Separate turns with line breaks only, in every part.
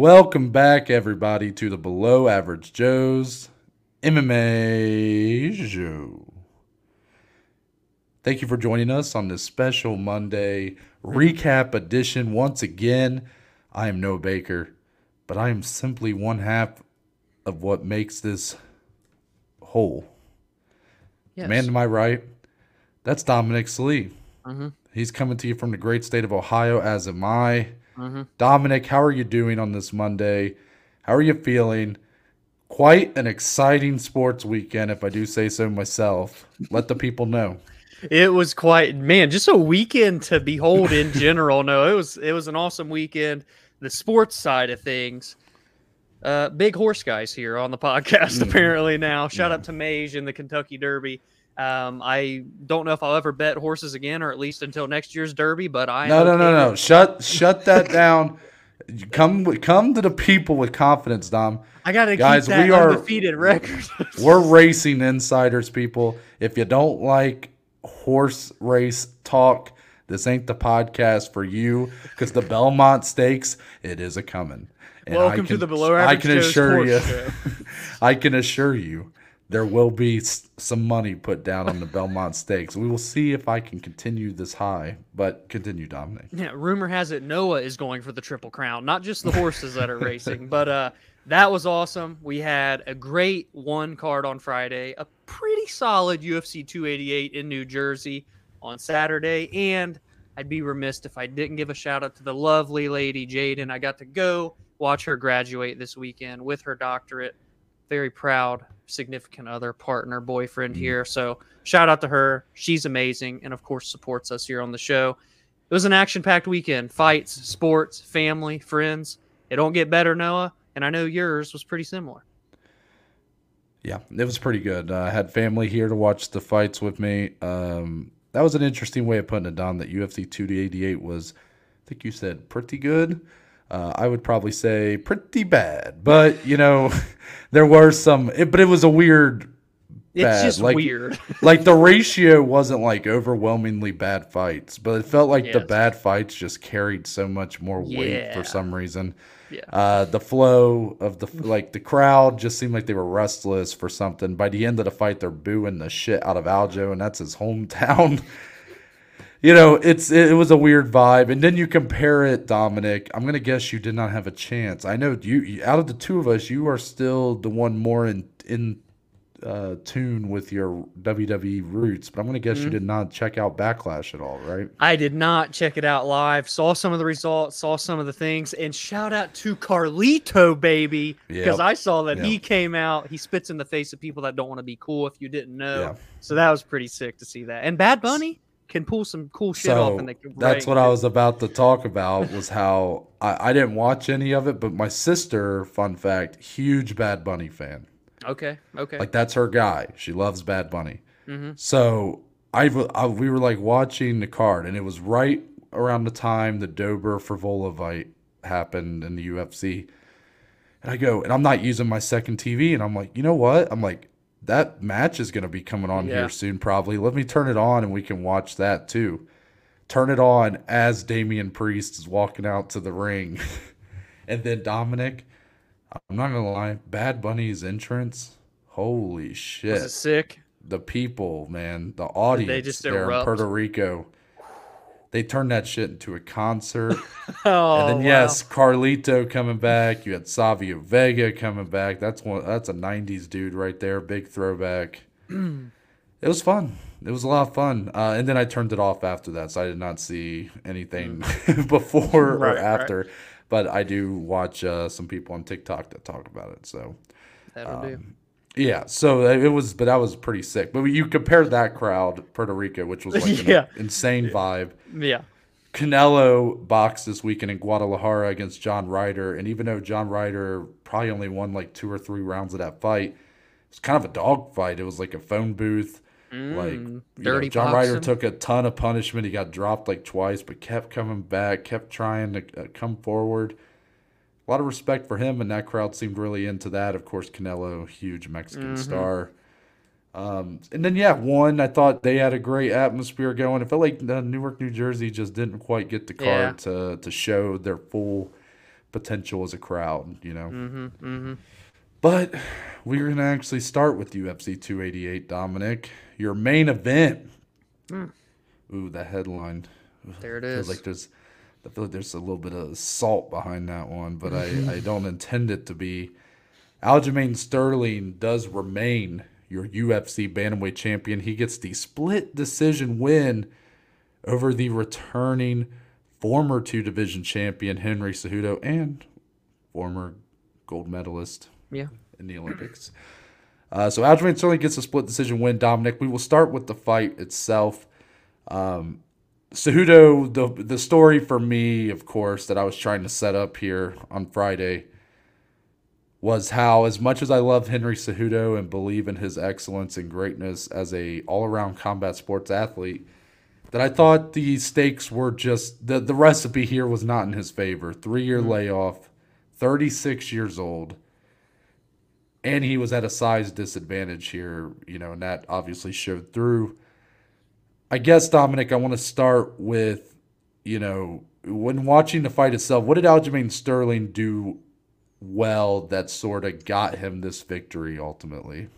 Welcome back, everybody, to the Below Average Joe's MMA show. Thank you for joining us on this special Monday recap edition. Once again, I am Noah Baker, but I am simply one half of what makes this whole.
Yes.
Man to my right, that's Dominic Slee.
Mhm.
He's coming to you from the great state of Ohio, as am I.
Mhm.
Dominic, how are you doing on this Monday? How are you feeling? Quite an exciting sports weekend, if I do say so myself. Let the people know.
It was quite man, just a weekend to behold in general. No, it was it was an awesome weekend. The sports side of things. Uh big horse guys here on the podcast
Mhm.
apparently now. Shout
Yeah.
out to Mage in the Kentucky Derby. Um, I don't know if I'll ever bet horses again, or at least until next year's Derby. But I am
No, no, no,
okay
no.
with-
Shut, shut that down. You Come, come to the people with confidence, Dom.
I gotta
Guys,
keep that
we are-
defeated record.
We're racing insiders, people. If you don't like horse race talk, this ain't the podcast for you. Because the Belmont Stakes, it is a coming. And I
Welcome to
can-
the Below average.
I
can
assure you, I can assure you, there will be some money put down on the Belmont Stakes. We will see if I can continue this high. But continue, Dominic.
Yeah, rumor has it Noah is going for the triple crown, not just the horses that are racing, but uh that was awesome. We had a great one card on Friday, a pretty solid UFC 288 in New Jersey on Saturday, and I'd be remiss if I didn't give a shout out to the lovely lady Jaden. I got to go watch her graduate this weekend with her doctorate. Very proud, significant other, partner, boyfriend
Mhm.
here. So shout out to her. She's amazing, and of course supports us here on the show. It was an action-packed weekend: fights, sports, family, friends. It don't get better, Noah, and I know yours was pretty similar.
Yeah, it was pretty good. Uh, I had family here to watch the fights with me. Um, that was an interesting way of putting it down. That UFC 288 was, I think you said, pretty good. Uh, I would probably say pretty bad, but you know, there were some. It, but it was a weird,
It's just
like-
weird.
like the ratio wasn't like overwhelmingly bad fights, but it felt like the bad fights just carried so much more weight
Yeah.
for some reason.
Yeah.
Uh, the flow of the like the crowd just seemed like they were restless for something. By the end of the fight, they're booing the shit out of Aljo, and that's his hometown. you know, it's it, was a weird vibe. And then you compare it, Dominic. I'm gonna guess you did not have a chance. I know you, you out of the two of us, you are still the one more in in uh, tune with your WWE roots. But I'm gonna guess you
Mhm.
did not check out Backlash at all, right?
I did not check it out live. Saw some of the results, saw some of the things, and shout out to Carlito, baby, because
Yep.
I saw that
Yep.
he came out. He spits in the face of people that don't want to be cool. If you didn't know,
Yeah.
so that was pretty sick to see that. And Bad Bunny can pull some cool shit
So
off the
that's what I was about to talk about was how I, I didn't watch any of it, but my sister, fun fact, huge Bad Bunny fan.
Okay, okay.
Like that's her guy. She loves Bad Bunny.
Mm-hmm.
So I, I we were like watching the card, and it was right around the time the Dober Frevola fight happened in the UFC. And I go, and I'm not using my second TV, and I'm like, you know what? I'm like, that match is gonna be coming on
Yeah.
here soon, probably. Let me turn it on, and we can watch that too. Turn it on as Damian Priest is walking out to the ring, and then Dominic. I'm not gonna lie, Bad Bunny's entrance. Holy
was
shit!
it sick?
the people, man, the audience They
just
there in? Puerto Rico. They turned that shit into a concert.
Oh,
and then
wow.
yes, Carlito coming back. You had Savio Vega coming back. That's one that's a 90s dude right there, big throwback. it was fun. It was a lot of fun. Uh, and then I turned it off after that, so I did not see anything before
Right,
or
right.
after. But I do watch uh, some people on TikTok that talk about it. So
that'll do.
Yeah, so it was, but that was pretty sick. But you compare that crowd, Puerto Rico, which was like
Yeah.
an insane vibe.
Yeah,
Canelo boxed this weekend in Guadalajara against John Ryder, and even though John Ryder probably only won like two or three rounds of that fight, it was kind of a dog fight. It was like a phone booth. like
Mm,
know,
dirty
John Ryder took a ton of punishment. He got dropped like twice, but kept coming back, kept trying to uh, come forward. A lot of respect for him, and that crowd seemed really into that. Of course, Canelo, huge Mexican
Mhm.
star. Um, and then yeah, one I thought they had a great atmosphere going. It felt like uh, Newark, New Jersey, just didn't quite get the card to to show their full potential as a crowd, you know.
Mm-hmm. Mm-hmm.
But we're gonna actually start with UFC 288, Dominic. Your main event.
Mm.
Ooh, that headline.
There it is.
Feels like there's, I feel like there's a little bit of salt behind that one, but I, I don't intend it to be. Aljamain Sterling does remain your UFC bantamweight champion. He gets the split decision win over the returning former two division champion Henry Cejudo and former gold medalist
yeah.
in the Olympics. Uh, so Aljamain Sterling gets a split decision win. Dominic, we will start with the fight itself. Um, Cejudo, the the story for me, of course, that I was trying to set up here on Friday was how, as much as I love Henry Cejudo and believe in his excellence and greatness as a all around combat sports athlete, that I thought the stakes were just the the recipe here was not in his favor. Three year mm-hmm. layoff, thirty six years old and he was at a size disadvantage here, you know, and that obviously showed through. I guess Dominic, I want to start with, you know, when watching the fight itself, what did Aljamain Sterling do well that sort of got him this victory ultimately?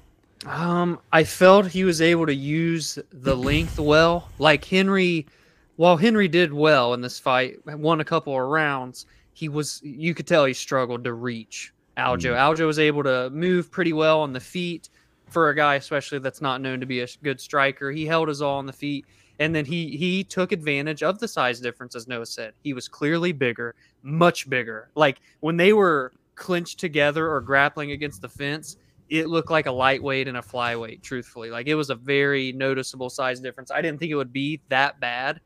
Um, I felt he was able to use the length well. Like Henry, while Henry did well in this fight, won a couple of rounds, he was you could tell he struggled to reach Aljo. Aljo was able to move pretty well on the feet for a guy, especially that's not known to be a good striker. He held his all on the feet, and then he he took advantage of the size difference, as Noah said. He was clearly bigger, much bigger. Like when they were clinched together or grappling against the fence, it looked like a lightweight and a flyweight. Truthfully, like it was a very noticeable size difference. I didn't think it would be that bad,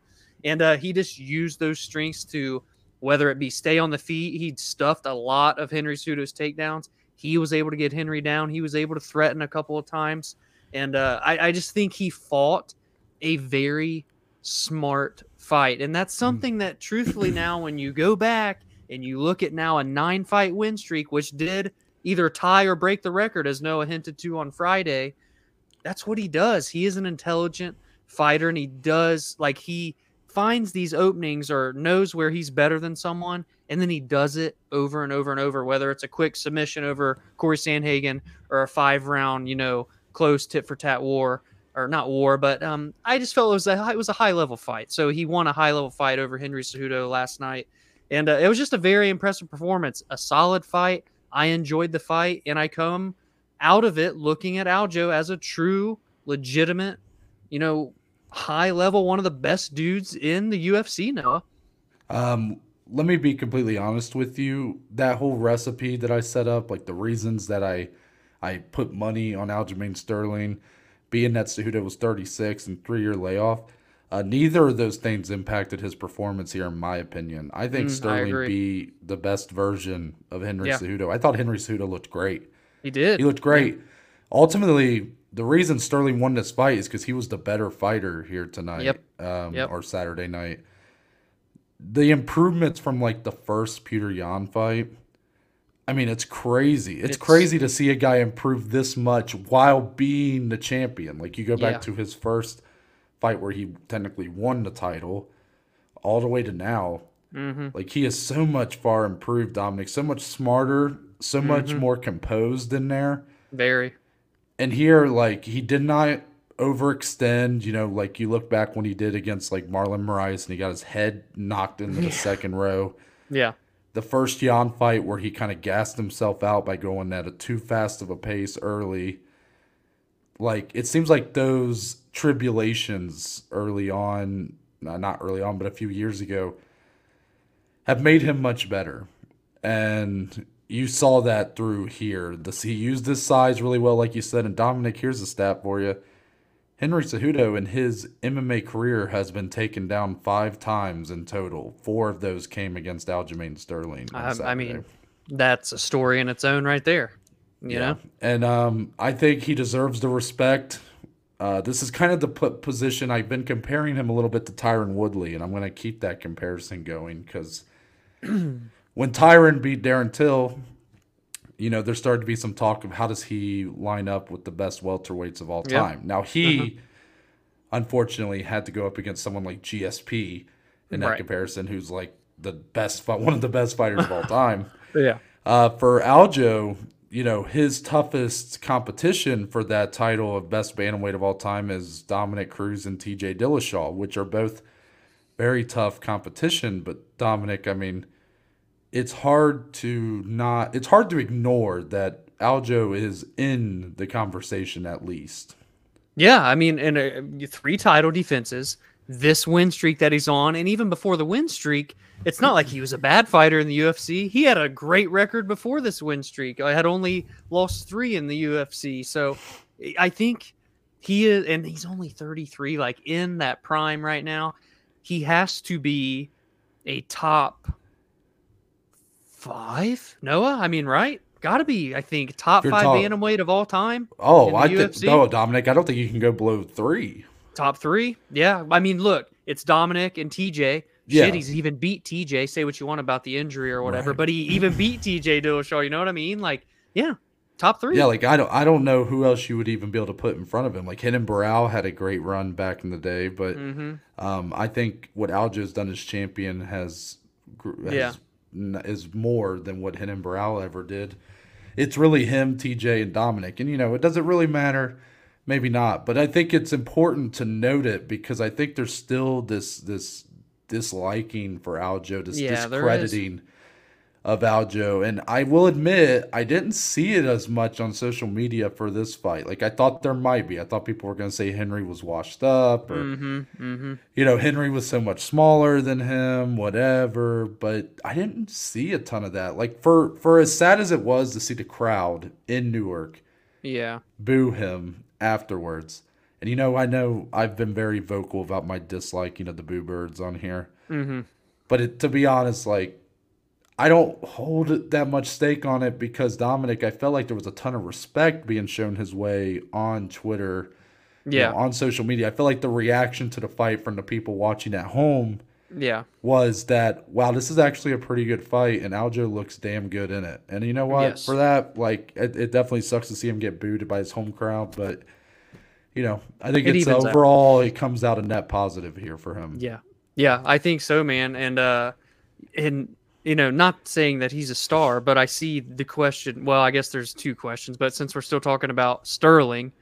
and uh, he just used those strengths to whether it be stay on the feet. He'd stuffed a lot of Henry Cejudo's takedowns. He was able to get Henry down. He was able to threaten a couple of times, and uh, I, I just think he fought a very smart fight, and that's something that, truthfully, now when you go back and you look at now a nine fight win streak, which did either tie or break the record, as Noah hinted to on Friday. That's what he does. He is an intelligent fighter, and he does like he finds these openings or knows where he's better than someone, and then he does it over and over and over. Whether it's a quick submission over Corey Sandhagen or a five round, you know, close tit for tat war or not war, but um, I just felt it was a it was a high level fight. So he won a high level fight over Henry Cejudo last night, and uh, it was just a very impressive performance. A solid fight. I enjoyed the fight, and I come out of it looking at Aljo as a true, legitimate, you know, high level, one of the best dudes in the UFC. Noah.
Um, let me be completely honest with you. That whole recipe that I set up, like the reasons that I I put money on Aljamain Sterling, being that Cejudo was 36 and three year layoff, uh, neither of those things impacted his performance here, in my opinion. I think
Mm,
Sterling
agree.
be the best version of Henry
Yeah.
Cejudo. I thought Henry Cejudo looked great.
He did.
He looked great. Ultimately, the reason Sterling won this fight is because he was the better fighter here tonight
Yep.
Um,
Yep.
or Saturday night. The improvements from like the first Peter Yan fight, I mean, it's crazy. It's,
It's-
crazy to see a guy improve this much while being the champion. Like you go back
Yeah.
to his first fight where he technically won the title, all the way to now.
hmm
Like he is so much far improved, Dominic. So much smarter, so much
Mm-hmm.
more composed in there
Very.
and here like he did not overextend you know like you look back when he did against like marlon moraes and he got his head knocked into the second row.
Yeah.
the first Yan fight where he kind of gassed himself out by going at a too fast of a pace early. Like it seems like those tribulations early on uh, not early on but a few years ago have made him much better. And you saw that through here. This he used his size really well like you said and dominic here's a stat for you henry cejudo in his mma career has been taken down five times in total four of those came against aljamain sterling
I, I mean, that's a story in its own right there. You know.
And um, I think he deserves the respect. Uh, this is kind of the p- position I've been comparing him a little bit to Tyron Woodley, and I'm going to keep that comparison going because when Tyron beat Darren Till, you know, there started to be some talk of how does he line up with the best welterweights of all time. Now he, unfortunately, had to go up against someone like GSP in that
Right.
comparison, who's like the best one of the best fighters of all time.
Yeah.
Uh, for Aljo, you know, his toughest competition for that title of best bantamweight of all time is Dominick Cruz and TJ Dillashaw, which are both very tough competition. But Dominic, I mean, it's hard to not, it's hard to ignore that Aljo is in the conversation at least.
Yeah, I mean, in a, three title defenses, this win streak that he's on, and even before the win streak, it's not like he was a bad fighter in the UFC. He had a great record before this win streak. I had only lost three in the UFC. So I think he is, and he's only 33, like in that prime right now. He has to be a top five, Noah. I mean, right? Got to be, I think, top five bantamweight of all time.
Oh, I think no, Dominic. I don't think you can go below three.
Top three? Yeah. I mean, look, it's Dominic and TJ.
Yeah.
Shit, he's even beat TJ. Say what you want about the injury or whatever,
Right.
but he even beat TJ Dillashaw. You know what I mean? Like, yeah, top three.
Yeah, like I don't, I don't know who else you would even be able to put in front of him. Like Renan Barão had a great run back in the day, but
hmm
um, I think what Aljo's done as champion has, has
Yeah.
Is more than what Renan Barão ever did. It's really him, TJ, and Dominic, and you know it doesn't really matter. Maybe not, but I think it's important to note it because I think there's still this this disliking for Aljo, this
Yeah,
discrediting of Aljo. And I will admit, I didn't see it as much on social media for this fight. Like I thought there might be. I thought people were going to say Henry was washed up or
hmm hmm
you know, Henry was so much smaller than him, whatever, but I didn't see a ton of that. Like for for as sad as it was to see the crowd in Newark
Yeah.
boo him afterwards. And you know, I know I've been very vocal about my disliking of the Boo Birds on here.
hmm
But it, to be honest, like I don't hold that much stake on it because Dominic, I felt like there was a ton of respect being shown his way on Twitter, you
Yeah.
know, on social media. I feel like the reaction to the fight from the people watching at home
Yeah.
was that wow, this is actually a pretty good fight, and Aljo looks damn good in it. And you know what?
Yes.
For that, like, it, it definitely sucks to see him get booed by his home crowd, but you know, I think
It
it's
evens out.
overall it comes out a net positive here for him.
Yeah. Yeah, I think so, man. And uh and you know, not saying that he's a star, but I see the question. Well, I guess there's two questions, but since we're still talking about Sterling,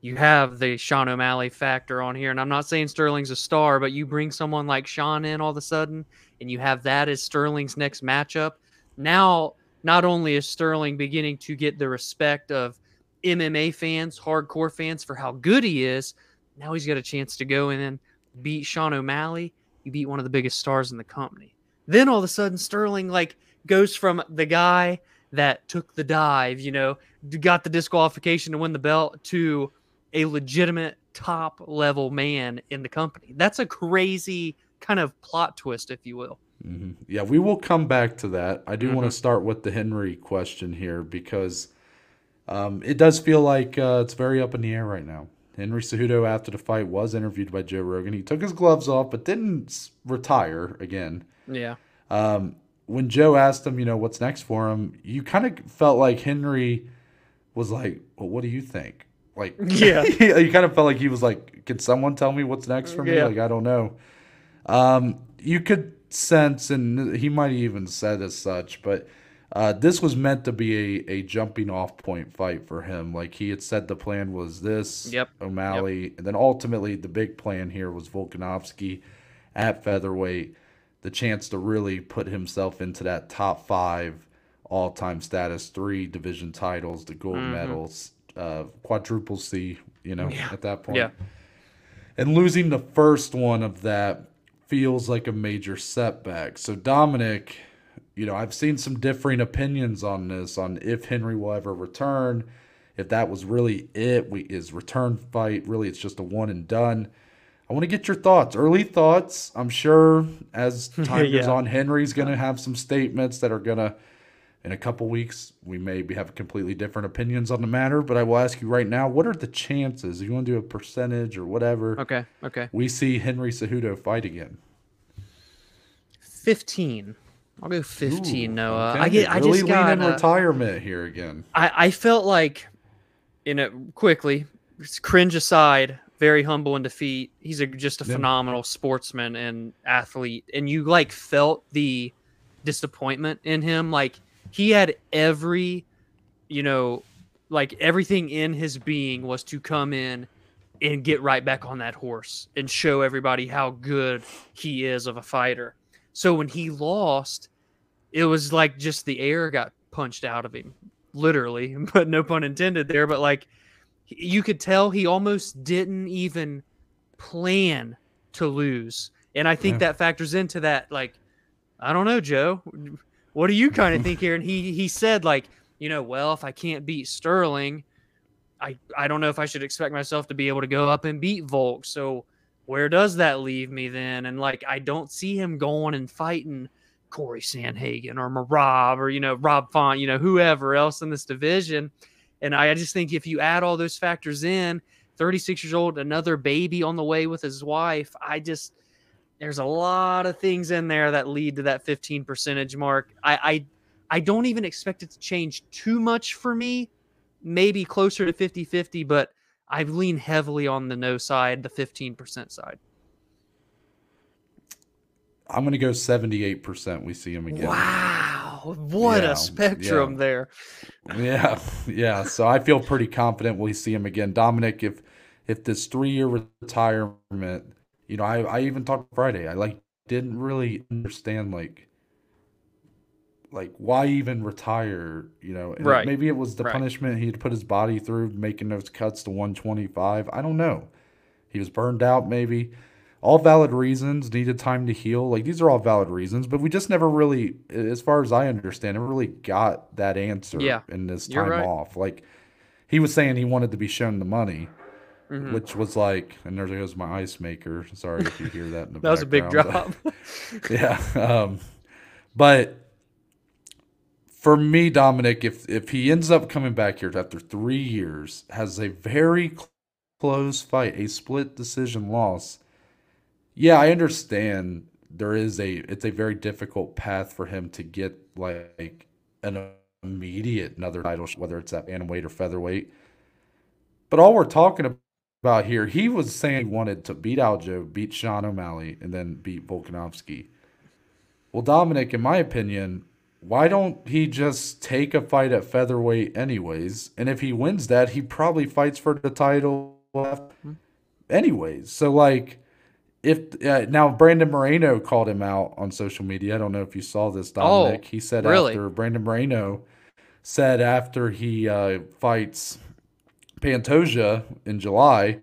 you have the Sean O'Malley factor on here. And I'm not saying Sterling's a star, but you bring someone like Sean in all of a sudden and you have that as Sterling's next matchup. Now, not only is Sterling beginning to get the respect of MMA fans, hardcore fans for how good he is, now he's got a chance to go in and beat Sean O'Malley. You beat one of the biggest stars in the company. Then all of a sudden, Sterling like goes from the guy that took the dive, you know, got the disqualification to win the belt, to a legitimate top level man in the company. That's a crazy kind of plot twist, if you will.
hmm Yeah, we will come back to that. I do want
Mhm.
to start with the Henry question here because um, it does feel like uh, it's very up in the air right now. Henry Cejudo, after the fight, was interviewed by Joe Rogan. He took his gloves off, but didn't retire again.
Yeah.
Um, when Joe asked him, you know, what's next for him, you kind of felt like Henry was like, well, what do you think? Like,
Yeah.
you kind of felt like he was like, can someone tell me what's next for me?
Yeah.
Like, I don't know. Um, you could sense, and he might even said as such, but uh, this was meant to be a, a jumping off point fight for him. Like he had said, the plan was this
Yep.
O'Malley, and then ultimately the big plan here was Volkanovski at featherweight, the chance to really put himself into that top five all time status, three division titles, the gold
Mhm.
medals, uh, quadruple C, you know,
Yeah.
at that point.
Yeah.
And losing the first one of that feels like a major setback. So Dominic, you know, I've seen some differing opinions on this, on if Henry will ever return, if that was really it. We his return fight really it's just a one and done. I want to get your thoughts, early thoughts. I'm sure as time goes on, Henry's going to have some statements that are going to, in a couple weeks, we may be, have completely different opinions on the matter. But I will ask you right now, what are the chances? If you want to do a percentage or whatever,
Okay. Okay.
we see Henry Cejudo fight again.
15. I'll go 15,
Ooh,
Noah.
okay.
I get I
really
just got
leaning
uh,
retirement here again.
I, I felt like, in a quickly, cringe aside, very humble in defeat. He's a, just a
Yeah.
phenomenal sportsman and athlete. And you like felt the disappointment in him. Like he had every, you know, like everything in his being was to come in and get right back on that horse and show everybody how good he is of a fighter. So when he lost, it was like just the air got punched out of him, literally, but no pun intended there. But like you could tell he almost didn't even plan to lose. And I think
Yeah.
that factors into that. Like, I don't know, Joe. What do you kind of think here? And he he said, like, you know, well, if I can't beat Sterling, I I don't know if I should expect myself to be able to go up and beat Volk. So where does that leave me then? And like, I don't see him going and fighting Corey Sandhagen or Merab or you know Rob Font, you know whoever else in this division. And I just think if you add all those factors in, 36 years old, another baby on the way with his wife, I just there's a lot of things in there that lead to that 15 percentage mark. I, I I don't even expect it to change too much for me. Maybe closer to 50-50, but I lean heavily on the no side, the 15% side.
I'm gonna go 78%. We see him again.
Wow. What
Yeah,
a spectrum
yeah.
there.
Yeah, yeah. So I feel pretty confident we see him again. Dominic, if if this three year retirement, you know, I I even talked Friday. I like didn't really understand like like why even retire, you know? And
Right,
Maybe it was the
right.
punishment he'd put his body through making those cuts to 125. I don't know. He was burned out maybe. All valid reasons, needed time to heal. Like these are all valid reasons, but we just never really, as far as I understand, never really got that answer
Yeah,
in this time
right.
off. Like he was saying he wanted to be shown the money,
Mhm.
which was like, and there goes my ice maker. Sorry if you hear that in the
That was a big drop.
yeah. Um, but for me, Dominic, if if he ends up coming back here after three years, has a very cl- close fight, a split decision loss. Yeah, I understand there is a it's a very difficult path for him to get like an immediate another title, whether it's at bantamweight or featherweight. But all we're talking about here, he was saying he wanted to beat Aljo, beat Sean O'Malley, and then beat Volkanovski. Well, Dominic, in my opinion, why don't he just take a fight at featherweight anyways? And if he wins that, he probably fights for the title hmm. anyways. So like if uh, now Brandon Moreno called him out on social media. I don't know if you saw this,
Oh,
Dominic. he said
really?
after Brandon Moreno said after he uh, fights Pantoja in July,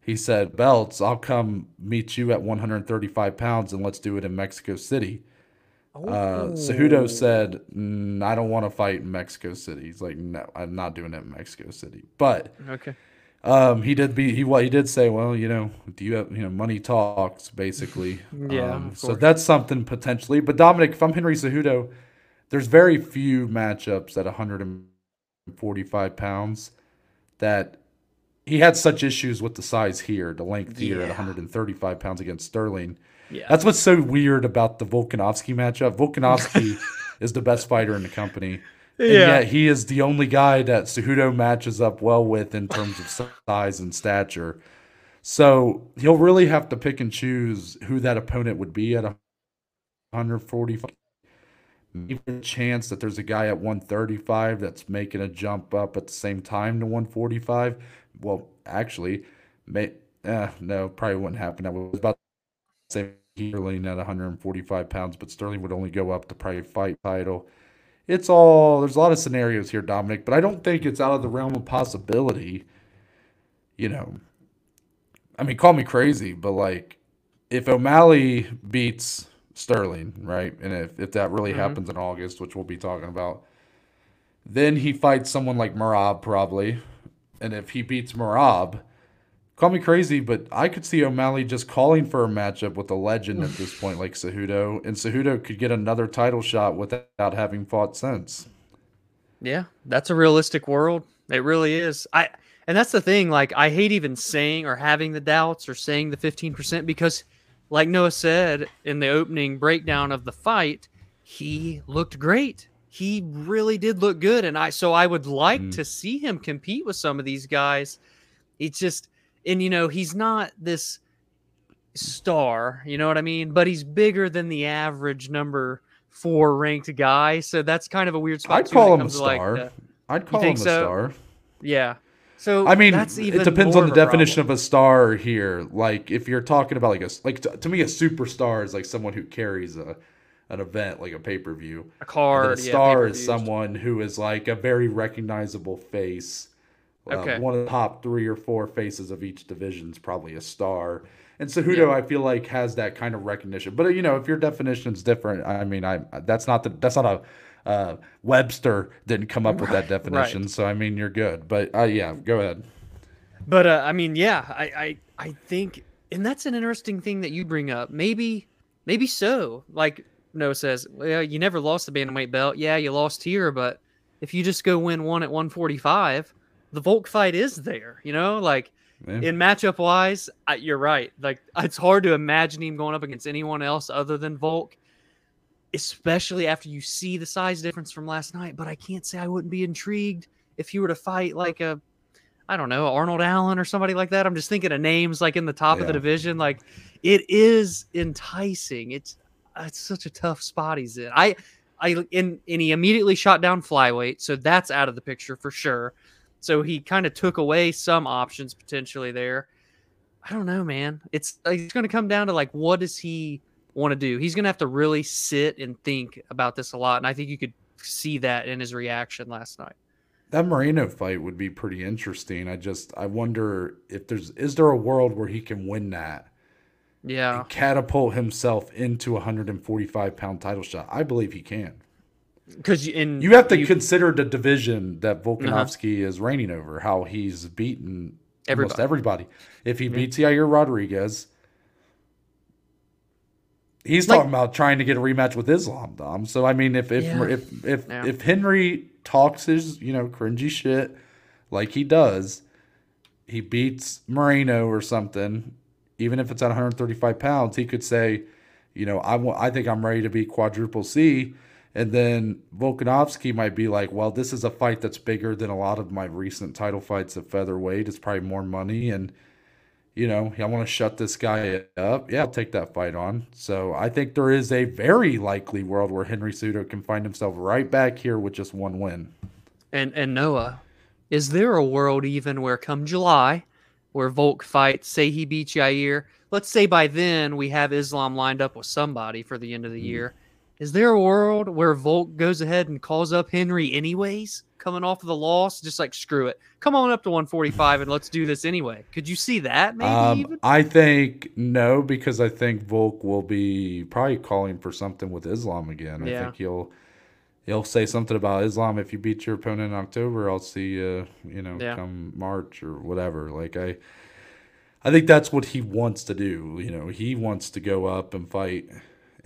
he said, "Belts, I'll come meet you at 135 pounds and let's do it in Mexico City." Uh, Cejudo said, mm, "I don't want to fight in Mexico City." He's like, "No, I'm not doing it in Mexico City." But
Okay.
Um, he did be he what he did say, well, you know, do you have you know money talks basically.
Yeah,
Um, so that's something potentially. But Dominic, if I'm Henry Cejudo, there's very few matchups at 145 pounds that he had such issues with the size here, the length here at 135 pounds against Sterling.
Yeah.
That's what's so weird about the Volkanovski matchup. Volkanovski is the best fighter in the company. And
Yeah.
he is the only guy that Cejudo matches up well with in terms of size and stature. So he'll really have to pick and choose who that opponent would be at 145. Maybe a chance that there's a guy at 135 that's making a jump up at the same time to 145. Well, actually, may eh, no, probably wouldn't happen. I was about the same Sterling at 145 pounds, but Sterling would only go up to probably fight title. It's all there's a lot of scenarios here, Dominic, but I don't think it's out of the realm of possibility. You know, I mean, call me crazy, but like, if O'Malley beats Sterling, right, and if, if that really
Mhm.
happens in August, which we'll be talking about, then he fights someone like Merab probably, and if he beats Merab, call me crazy, but I could see O'Malley just calling for a matchup with a legend at this point, like Cejudo, and Cejudo could get another title shot without having fought since.
Yeah, that's a realistic world. It really is. I and that's the thing. Like, I hate even saying or having the doubts or saying the fifteen percent because, like Noah said in the opening breakdown of the fight, he looked great. He really did look good, and I so I would like
Mm.
to see him compete with some of these guys. It's just, and you know, he's not this star, you know what I mean? But he's bigger than the average number four ranked guy. So that's kind of a weird spot.
I'd call him a
to, like,
star.
the-
I'd call him a
so?
star.
yeah. So
I mean,
that's even
it depends on the definition
problem.
of a star here. Like, if you're talking about like a like to, to me, a superstar is like someone who carries a an event like a pay per view.
a card.
a
yeah,
star is someone who is like a very recognizable face. Uh,
Okay.
one of the top three or four faces of each division is probably a star. And Cejudo,
Yeah.
I feel like has that kind of recognition. But you know, if your definition is different, I mean, I that's not the that's not a uh, Webster didn't come up with that definition. So I mean, you're good. But uh, yeah, go ahead.
But uh, I mean, yeah, I, I I think, and that's an interesting thing that you bring up. Maybe, maybe so. Like Noah says, well, you never lost the bantamweight belt. Yeah, you lost here, but if you just go win one at 145, the Volk fight is there. You know, like
Yeah.
in matchup wise, I, you're right. Like it's hard to imagine him going up against anyone else other than Volk, especially after you see the size difference from last night. But I can't say I wouldn't be intrigued if you were to fight like a, I don't know, Arnold Allen or somebody like that. I'm just thinking of names like in the top of the division. Like it is enticing. It's it's such a tough spot he's in. I I and, and he immediately shot down flyweight, so that's out of the picture for sure. So he kind of took away some options potentially there. I don't know, man. It's uh, it's going to come down to like what does he want to do? He's going to have to really sit and think about this a lot, and I think you could see that in his reaction last night.
That Moreno fight would be pretty interesting. I just I wonder if there's is there a world where he can win that
Yeah,
and catapult himself into a 145 pound title shot. I believe he can.
Because in
You have to
you-
consider the division that uh-huh. Volkanovski is reigning over, how he's beaten almost
Everybody.
everybody. If he
Yeah.
beats Yair Rodriguez, he's
Like-
talking about trying to get a rematch with Islam, Dom. So I mean, if if
Yeah.
if if,
Yeah.
if Henry talks his you know cringy shit like he does, he beats Moreno or something. Even if it's at 135 pounds, he could say, you know, I want, I think I'm ready to be quadruple C. And then Volkanovski might be like, well, this is a fight that's bigger than a lot of my recent title fights at featherweight. It's probably more money. And, you know, I want to shut this guy up. Yeah, I'll take that fight on. So I think there is a very likely world where Henry Cejudo can find himself right back here with just one win.
And and Noah, is there a world even where come July, where Volk fights, say he beats Yair, let's say by then we have Islam lined up with somebody for the end of the
Mm.
year. Is there a world where Volk goes ahead and calls up Henry anyways, coming off of the loss, just like screw it, come on up to 145 and let's do this anyway? Could you see that maybe
Um,
even?
I think no, because I think Volk will be probably calling for something with Islam again. I think he'll he'll say something about Islam. If you beat your opponent in October, I'll see you. You know,
Yeah.
come March or whatever. Like I, I think that's what he wants to do. You know, he wants to go up and fight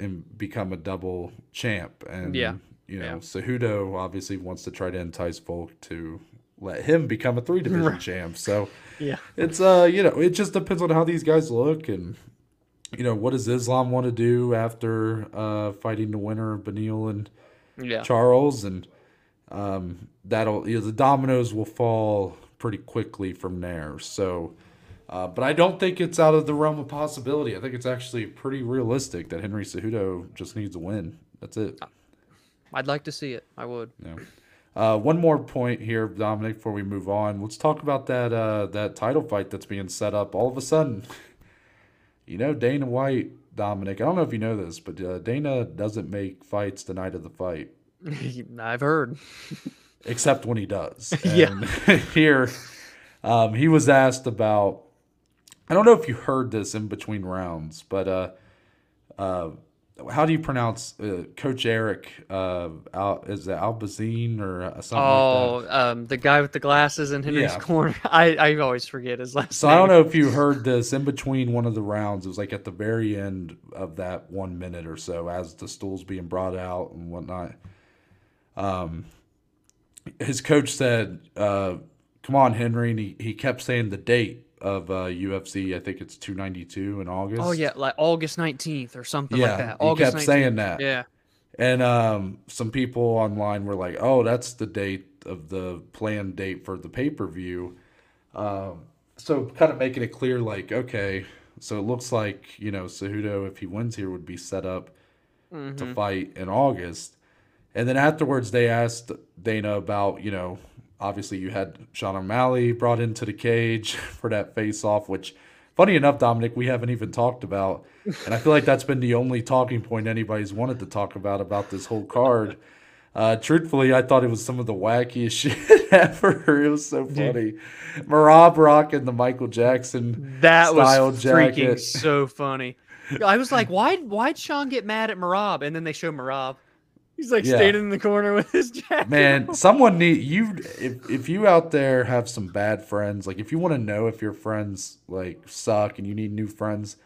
and become a double champ. And
Yeah.
you know,
Yeah.
Cejudo obviously wants to try to entice Volk to let him become a three division champ. So.
Yeah.
It's uh, you know, it just depends on how these guys look and you know, what does Islam want to do after uh fighting the winner of Beneil and
Yeah.
Charles and um that'll you know, the dominoes will fall pretty quickly from there. So uh, but I don't think it's out of the realm of possibility. I think it's actually pretty realistic that Henry Cejudo just needs a win. That's it.
I'd like to see it. I would.
Uh, one more point here, Dominic, before we move on. Let's talk about that uh, that title fight that's being set up. All of a sudden, you know, Dana White, Dominic. I don't know if you know this, but uh, Dana doesn't make fights the night of the fight,
I've heard.
except when he does.
Yeah.
Here, um, he was asked about. I don't know if you heard this in between rounds, but uh, uh, how do you pronounce uh, Coach Eric? Uh, Al, is it Albazine or uh, something like that?
Oh, um, the guy with the glasses in Henry's
Yeah.
corner. I, I always forget his last
So
name.
I don't know if you heard this in between one of the rounds. It was like at the very end of that one minute or so, as the stools being brought out and whatnot. Um, his coach said, uh, "Come on, Henry," and he, he kept saying the date of uh, UFC. I think it's two ninety two in August.
Oh yeah, like August nineteenth or something
yeah.
like that.
he
August
kept
19th.
saying that.
Yeah,
And um, some people online were like, "Oh, that's the date of the planned date for the pay per view." Um, so kind of making it clear, like, okay, so it looks like you know Cejudo, if he wins here, would be set up
Mm-hmm.
to fight in August. And then afterwards, they asked Dana about, you know, obviously you had Sean O'Malley brought into the cage for that face off, which, funny enough, Dominic, we haven't even talked about. And I feel like that's been the only talking point anybody's wanted to talk about about this whole card. Uh, truthfully, I thought it was some of the wackiest shit ever. It was so funny. Merab rocking the Michael Jackson
That was freaking
jacket.
so funny. I was like, why why'd Sean get mad at Merab? And then they show Merab. He's like
Yeah.
standing in the corner with his jacket.
Man,
on.
someone need you if if you out there have some bad friends, like if you want to know if your friends like suck and you need new friends,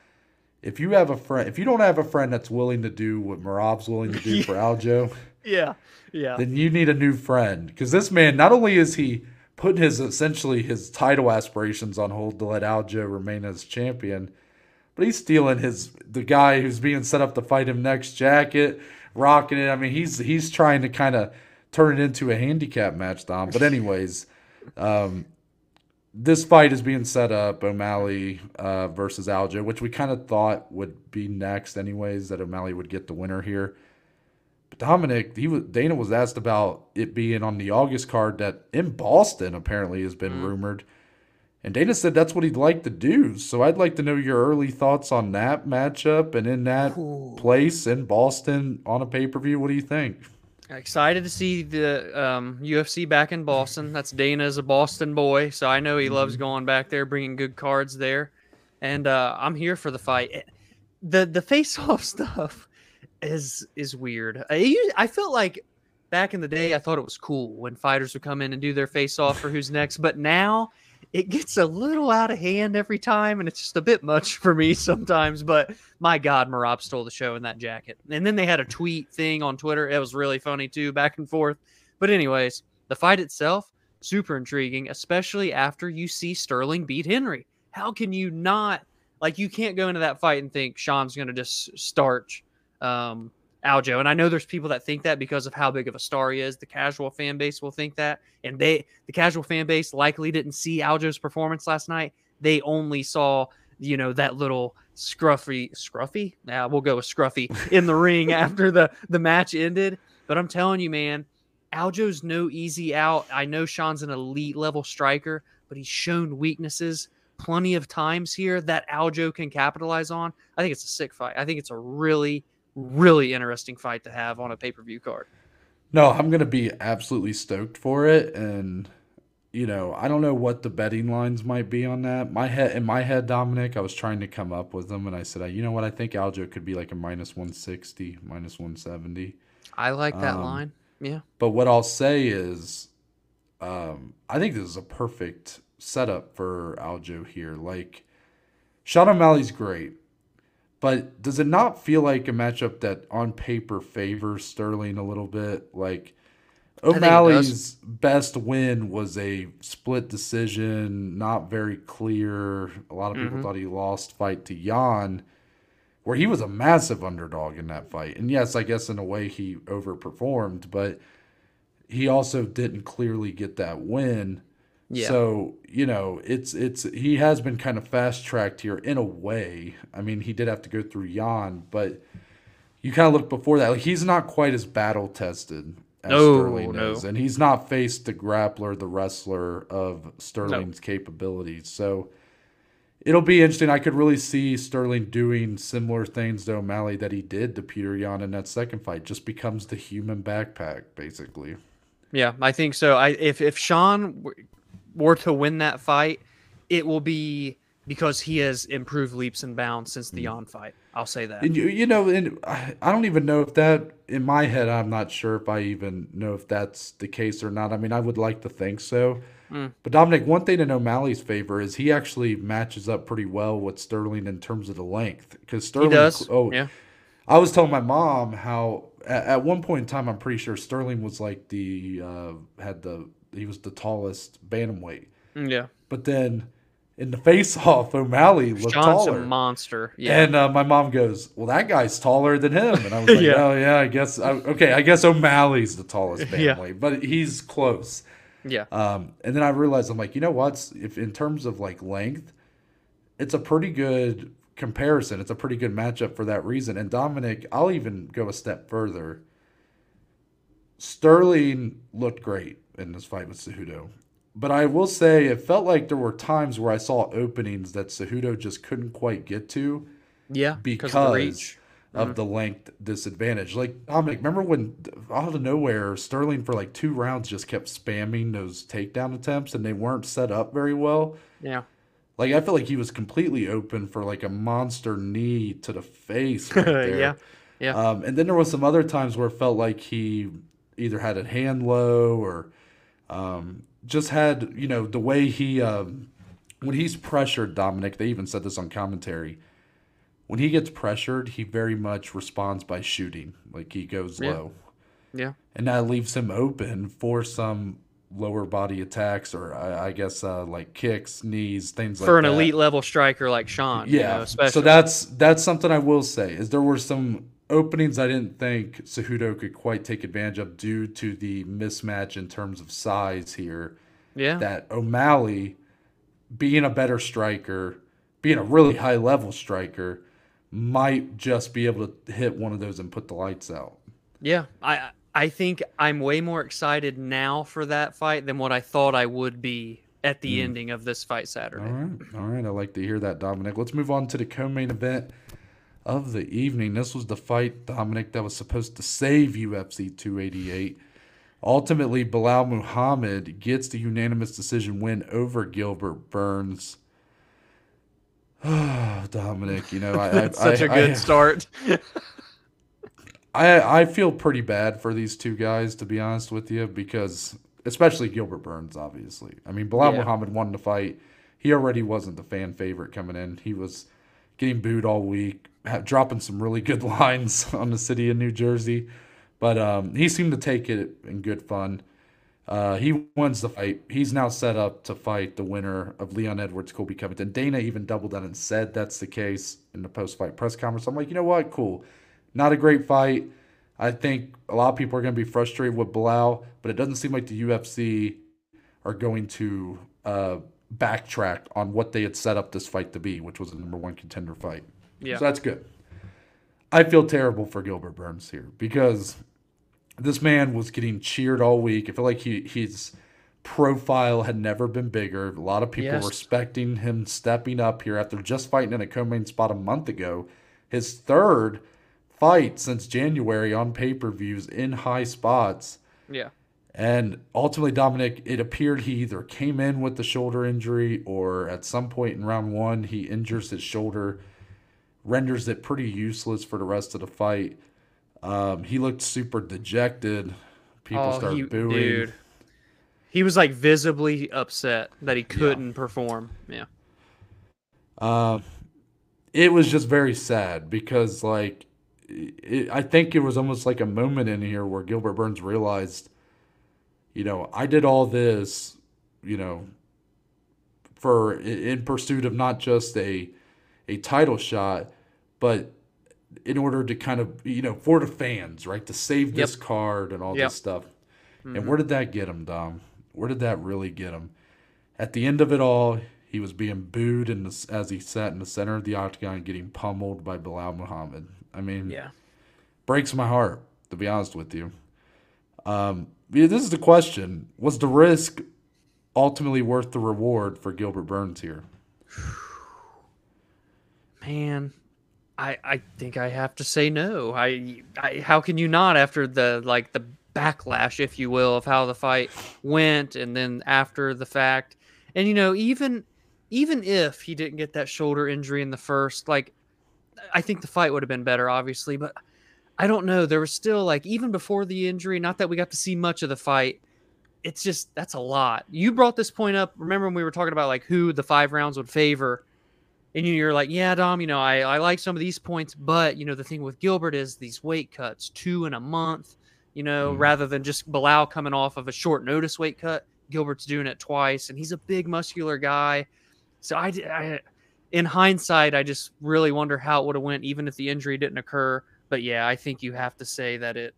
if you have a friend, if you don't have a friend that's willing to do what Merab's willing to do for Aljo,
Yeah. Yeah.
then you need a new friend because this man not only is he putting his essentially his title aspirations on hold to let Aljo remain as champion, but he's stealing his the guy who's being set up to fight him next jacket, rocking it. I mean, he's he's trying to kind of turn it into a handicap match, Dom. But anyways, um, this fight is being set up O'Malley uh, versus Aljo, which we kind of thought would be next, anyways. That O'Malley would get the winner here. But Dominic, he was Dana was asked about it being on the August card that in Boston apparently has been rumored. And Dana said that's what he'd like to do. So I'd like to know your early thoughts on that matchup and in that place in Boston on a pay per view. What do you think?
Excited to see the um, UFC back in Boston. That's Dana's a Boston boy, so I know he
Mm-hmm.
loves going back there, bringing good cards there, and uh, I'm here for the fight. The The face off stuff is is weird. I felt like back in the day, I thought it was cool when fighters would come in and do their face off for who's next, but now it gets a little out of hand every time, and it's just a bit much for me sometimes. But my God, Merab stole the show in that jacket. And then they had a tweet thing on Twitter. It was really funny too, back and forth. But anyways, the fight itself, super intriguing, especially after you see Sterling beat Henry. How can you not like you can't go into that fight and think Sean's gonna just starch um Aljo. And I know there's people that think that because of how big of a star he is. The casual fan base will think that. And they the casual fan base likely didn't see Aljo's performance last night. They only saw, you know, that little scruffy scruffy. Now we'll go with scruffy in the ring after the the match ended. But I'm telling you, man, Aljo's no easy out. I know Sean's an elite level striker, but he's shown weaknesses plenty of times here that Aljo can capitalize on. I think it's a sick fight. I think it's a really, really interesting fight to have on a pay per view card.
No, I'm gonna be absolutely stoked for it, and you know, I don't know what the betting lines might be on that. My head, in my head, Dominic, I was trying to come up with them, and I said, you know what, I think Aljo could be like a minus 160, minus 170.
I like that
Um,
line. Yeah.
But what I'll say is, um, I think this is a perfect setup for Aljo here. Like, Sean O'Malley's great, but does it not feel like a matchup that on paper favors Sterling a little bit? Like. O'Malley's best win was a split decision, not very clear. A lot of people
Mhm.
thought he lost fight to Yan, where he was a massive underdog in that fight. And yes, I guess in a way he overperformed, but he also didn't clearly get that win.
Yeah.
So, you know, it's it's he has been kind of fast tracked here in a way. I mean, he did have to go through Yan, but you kind of look before that. Like he's not quite as battle tested as
No,
Sterling
no.
is. And he's not faced the grappler, the wrestler of Sterling's capabilities. So it'll be interesting. I could really see Sterling doing similar things to O'Malley that he did to Peter Yan in that second fight. Just becomes the human backpack, basically.
Yeah, I think so. I if if Sean were to win that fight, it will be because he has improved leaps and bounds since the on fight. I'll say that.
And you, you know, and I I don't even know if that in my head. I'm not sure if I even know if that's the case or not. I mean, I would like to think so.
Mm.
But Dominic, one thing in O'Malley's favor is he actually matches up pretty well with Sterling in terms of the length. Because Sterling.
He does.
oh,
yeah.
I was telling my mom how at, at one point in time, I'm pretty sure Sterling was like the uh, had the he was the tallest bantamweight.
Mm, Yeah.
But then in the face off, O'Malley looked
Sean's
taller.
a monster. Yeah.
And uh, my mom goes, "Well, that guy's taller than him." And I was like,
Yeah.
"Oh yeah, I guess I, okay. I guess O'Malley's the tallest
Yeah.
but he's close."
Yeah.
Um, and then I realized I'm like, you know what? If in terms of like length, it's a pretty good comparison. It's a pretty good matchup for that reason. And Dominic, I'll even go a step further. Sterling looked great in this fight with Cejudo. But I will say it felt like there were times where I saw openings that Cejudo just couldn't quite get to
Yeah.
because
of
of
the
the,
reach. Mhm.
length disadvantage. Like Dominic, remember when out of nowhere Sterling for like two rounds just kept spamming those takedown attempts and they weren't set up very well.
Yeah.
Like I feel like he was completely open for like a monster knee to the face right there.
Yeah, yeah.
Um, and then there was some other times where it felt like he either had a hand low or um, just had you know the way he um, when he's pressured Dominic. They even said this on commentary. When he gets pressured, he very much responds by shooting. Like he goes
Yeah.
low
Yeah.
and that leaves him open for some lower body attacks or I, I guess uh, like kicks, knees, things like that.
For an elite level striker like Sean. you
Yeah,
know, especially.
so that's that's something I will say is there were some openings I didn't think Cejudo could quite take advantage of due to the mismatch in terms of size here.
yeah.
That O'Malley, being a better striker, being a really high level striker, might just be able to hit one of those and put the lights out.
Yeah, I I think I'm way more excited now for that fight than what I thought I would be at the
Mm.
ending of this fight Saturday.
All right. All right. I like to hear that, Dominic. Let's move on to the co main event of the evening. This was the fight, Dominic, that was supposed to save UFC 288. Ultimately, Belal Muhammad gets the unanimous decision win over Gilbert Burns. Dominic, you know, I, I,
Such
a
a good start.
I I feel pretty bad for these two guys to be honest with you because especially Gilbert Burns obviously. I mean Belal
Yeah.
Muhammad won the fight. He already wasn't the fan favorite coming in. He was getting booed all week, dropping some really good lines on the city of New Jersey, but um, he seemed to take it in good fun. Uh, he wins the fight. He's now set up to fight the winner of Leon Edwards, Colby Covington. Dana even doubled down and said that's the case in the post-fight press conference. I'm like, you know what? Cool. Not a great fight. I think a lot of people are going to be frustrated with Blau, but it doesn't seem like the UFC are going to uh, backtrack on what they had set up this fight to be, which was a number one contender fight.
Yeah.
So that's good. I feel terrible for Gilbert Burns here because this man was getting cheered all week. I feel like he his profile had never been bigger. A lot of people
Yes.
respecting him stepping up here after just fighting in a co-main spot a month ago. His third fight since January on pay-per-views in high spots.
yeah.
And ultimately, Dominic, it appeared he either came in with the shoulder injury or at some point in round one, he injures his shoulder, renders it pretty useless for the rest of the fight. Um, he looked super dejected. People
oh,
start
he,
booing.
dude. He was like visibly upset that he couldn't perform. Yeah.
Uh, it was just very sad because, like, it, I think it was almost like a moment in here where Gilbert Burns realized, you know, I did all this, you know, for in pursuit of not just a a title shot, but in order to kind of, you know, for the fans, right, to save this card and all
Yep.
this stuff.
Mm-hmm.
And where did that get him, Dom? Where did that really get him? At the end of it all, he was being booed in the, as he sat in the center of the octagon, getting pummeled by Belal Muhammad. I mean,
Yeah.
breaks my heart to be honest with you. Um, yeah, this is the question: Was the risk ultimately worth the reward for Gilbert Burns here?
Man, I I think I have to say no. I, I how can you not after the like the backlash, if you will, of how the fight went, and then after the fact, and you know even even if he didn't get that shoulder injury in the first, like I think the fight would have been better, obviously, but I don't know. There was still like even before the injury, not that we got to see much of the fight. It's just that's a lot. You brought this point up. Remember when we were talking about like who the five rounds would favor? And you're like, yeah, Dom, you know, I, I like some of these points, but you know, the thing with Gilbert is these weight cuts, two in a month, you know,
Mhm.
rather than just Belal coming off of a short notice weight cut, Gilbert's doing it twice, and he's a big muscular guy. So I, in hindsight, I just really wonder how it would have went, even if the injury didn't occur. But yeah, I think you have to say that it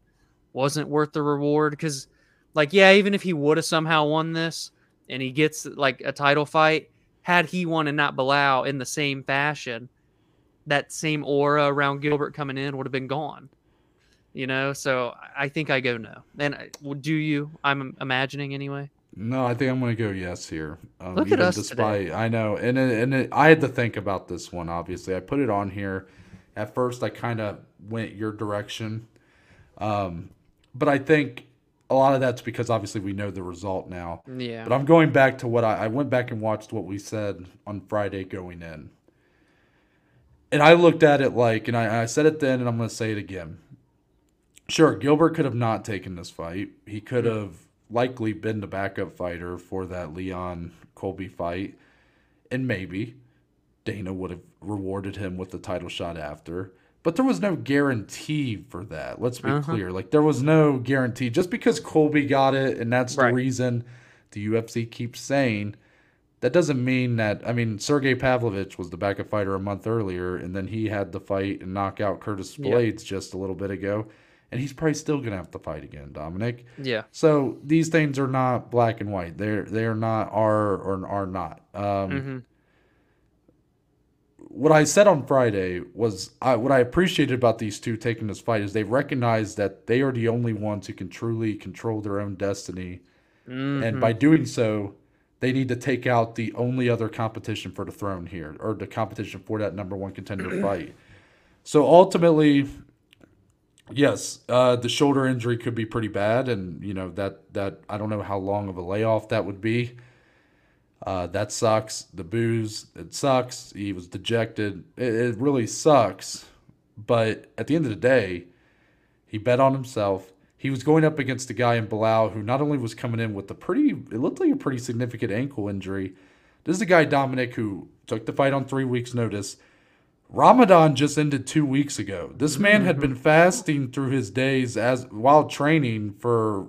wasn't worth the reward because Like, yeah, even if he would have somehow won this and he gets like a title fight, had he won and not Belal in the same fashion, that same aura around Gilbert coming in would have been gone. You know, so I think I go no. And do you? I'm imagining anyway.
No, I think I'm going to go yes here.
Um, Look at us despite, today.
I know, and it, and it, I had to think about this one. Obviously, I put it on here. At first, I kind of went your direction, um, but I think a lot of that's because obviously we know the result now.
Yeah.
But I'm going back to what I, I went back and watched what we said on Friday going in, and I looked at it like, and I, I said it then, and I'm going to say it again. Sure, Gilbert could have not taken this fight. He could have likely been the backup fighter for that Leon Colby fight, and maybe Dana would have rewarded him with the title shot after. But there was no guarantee for that. Let's be uh-huh. clear. Like there was no guarantee just because Colby got it, and that's right. the reason the UFC keeps saying that doesn't mean that. I mean, Sergey Pavlovich was the backup fighter a month earlier, and then he had the fight and knock out Curtis Blaydes just a little bit ago and he's probably still gonna have to fight again, Dominic.
Yeah.
So these things are not black and white. They're they are not are or are not. Um, mm-hmm. What I said on Friday was I, what I appreciated about these two taking this fight is they recognize that they are the only ones who can truly control their own destiny, mm-hmm. and by doing so, they need to take out the only other competition for the throne here, or the competition for that number one contender fight. So ultimately, Yes, uh, the shoulder injury could be pretty bad, and you know that that I don't know how long of a layoff that would be. Uh, that sucks. The booze, it sucks. He was dejected. It, it really sucks. But at the end of the day, he bet on himself. He was going up against a guy in Belal who not only was coming in with a pretty, it looked like a pretty significant ankle injury. This is a guy Dominic who took the fight on three weeks' notice Ramadan just ended two weeks ago. This man had been fasting through his days as while training for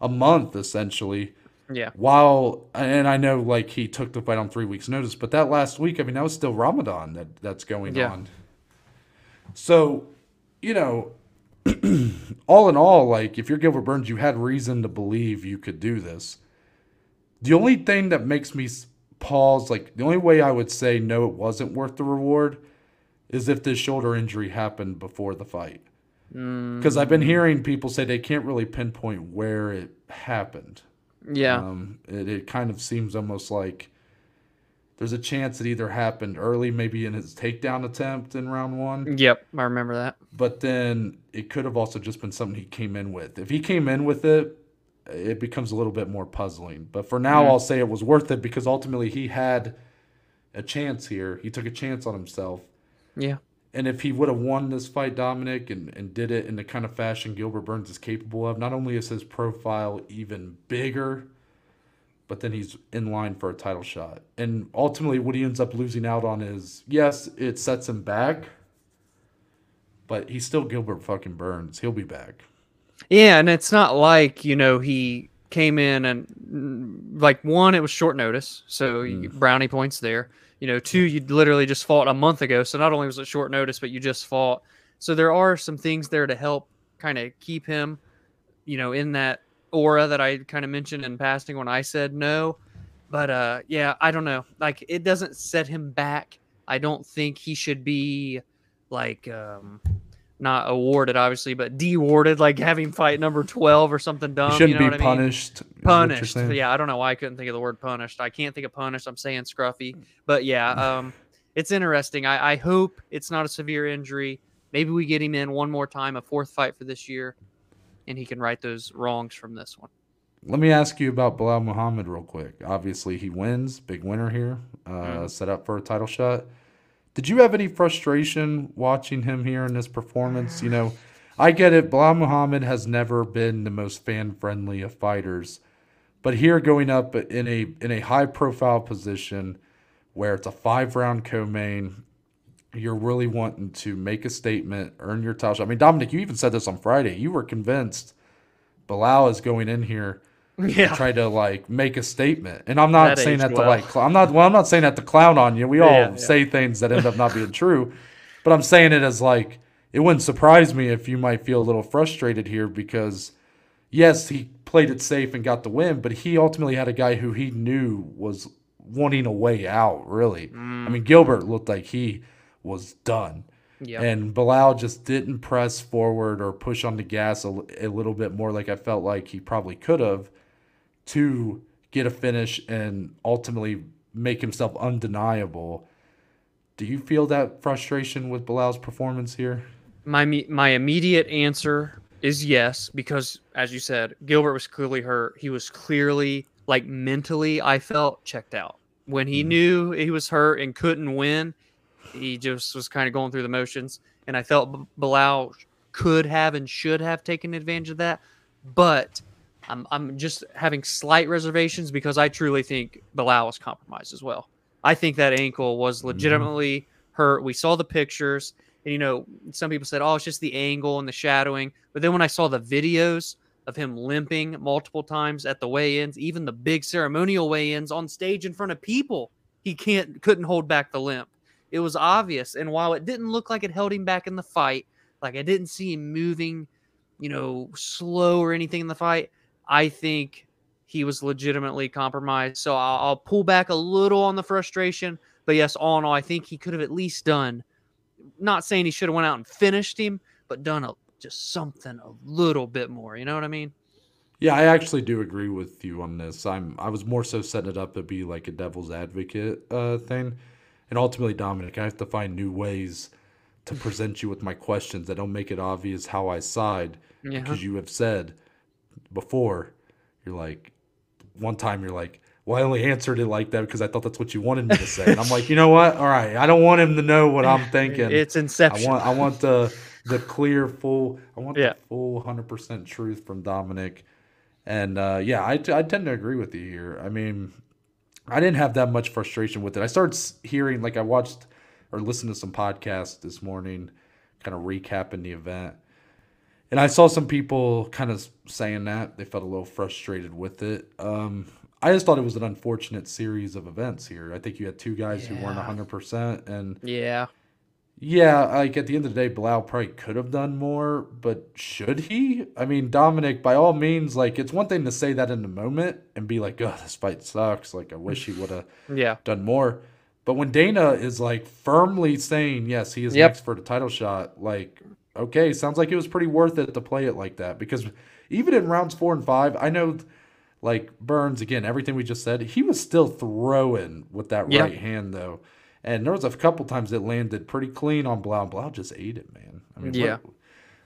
a month essentially.
Yeah.
While and I know like he took the fight on three weeks' notice, but that last week, I mean, that was still Ramadan that that's going yeah. on. So, you know, all in all, like if you're Gilbert Burns, you had reason to believe you could do this. The only thing that makes me pause, like the only way I would say no, it wasn't worth the reward is if this shoulder injury happened before the fight. Because mm. I've been hearing people say they can't really pinpoint where it happened.
Yeah.
Um, it, it kind of seems almost like there's a chance it either happened early, maybe in his takedown attempt in round one.
Yep, I remember that.
But then it could have also just been something he came in with. If he came in with it, it becomes a little bit more puzzling. But for now, mm. I'll say it was worth it because ultimately he had a chance here. He took a chance on himself
yeah.
And if he would have won this fight, Dominic, and, and did it in the kind of fashion Gilbert Burns is capable of, not only is his profile even bigger, but then he's in line for a title shot. And ultimately, what he ends up losing out on is yes, it sets him back, but he's still Gilbert fucking Burns. He'll be back.
Yeah, and it's not like, you know, he came in and, like, one, it was short notice. So mm. brownie points there. You know, two, you literally just fought a month ago. So not only was it short notice, but you just fought. So there are some things there to help kind of keep him, you know, in that aura that I kind of mentioned in passing when I said no. But uh yeah, I don't know. Like it doesn't set him back. I don't think he should be like um not awarded, obviously, but dewarded, like having fight number twelve or something dumb.
He shouldn't
you know
be punished.
I mean? Punished. Yeah, I don't know why I couldn't think of the word punished. I can't think of punished. I'm saying scruffy, but yeah, um, it's interesting. I, I hope it's not a severe injury. Maybe we get him in one more time, a fourth fight for this year, and he can right those wrongs from this one.
Let me ask you about Belal Muhammad real quick. Obviously, he wins, big winner here, uh, mm. set up for a title shot. Did you have any frustration watching him here in this performance? You know, I get it. Belal Muhammad has never been the most fan friendly of fighters, but here going up in a in a high profile position where it's a five round co-main, you're really wanting to make a statement, earn your title. I mean, Dominic, you even said this on Friday. You were convinced Belal is going in here yeah. try to like make a statement. And I'm not that saying that well. to like I'm not well I'm not saying that to clown on you. We all yeah, yeah. say things that end up not being true. But I'm saying it as like it wouldn't surprise me if you might feel a little frustrated here because yes, he played it safe and got the win, but he ultimately had a guy who he knew was wanting a way out, really. Mm. I mean, Gilbert looked like he was done.
Yeah.
And Belal just didn't press forward or push on the gas a, a little bit more like I felt like he probably could have to get a finish and ultimately make himself undeniable. Do you feel that frustration with Belal's performance here?
My my immediate answer is yes because as you said, Gilbert was clearly hurt. He was clearly like mentally I felt checked out. When he mm-hmm. knew he was hurt and couldn't win, he just was kind of going through the motions and I felt Belal could have and should have taken advantage of that. But I'm I'm just having slight reservations because I truly think Belal was compromised as well. I think that ankle was mm-hmm. legitimately hurt. We saw the pictures, and you know, some people said, "Oh, it's just the angle and the shadowing." But then when I saw the videos of him limping multiple times at the weigh-ins, even the big ceremonial weigh-ins on stage in front of people, he can't couldn't hold back the limp. It was obvious, and while it didn't look like it held him back in the fight, like I didn't see him moving, you know, slow or anything in the fight. I think he was legitimately compromised. So I'll, I'll pull back a little on the frustration. But yes, all in all, I think he could have at least done. Not saying he should have went out and finished him, but done a, just something a little bit more. You know what I mean?
Yeah, I actually do agree with you on this. I'm I was more so setting it up to be like a devil's advocate uh, thing, and ultimately, Dominic, I have to find new ways to present you with my questions that don't make it obvious how I side,
Yeah.
because you have said before, you're like, one time you're like, well, I only answered it like that because I thought that's what you wanted me to say, and I'm like, you know what? All right, I don't want him to know what I'm thinking.
It's
I
Inception.
want I want the the clear full I want
Yeah.
the full hundred percent truth from Dominic, and uh, yeah, I, t- I tend to agree with you here. I mean, I didn't have that much frustration with it. I started hearing like I watched or listened to some podcasts this morning, kind of recapping the event, and I saw some people kind of saying that they felt a little frustrated with it. Um, I just thought it was an unfortunate series of events here. I think you had two guys who weren't hundred percent, and
yeah.
yeah, like at the end of the day, Blau probably could have done more, but should he? I mean, Dominic, by all means, like it's one thing to say that in the moment and be like, "Oh, this fight sucks." Like I wish he would have
Yeah.
done more. But when Dana is like firmly saying, "Yes, he is
Yep.
next for the title shot," like, okay, sounds like it was pretty worth it to play it like that because even in rounds four and five, I know. Like Burns again, everything we just said, he was still throwing with that
Yeah.
right hand though. And there was a couple times it landed pretty clean on Blau. Blau just ate it, man. I mean,
Yeah.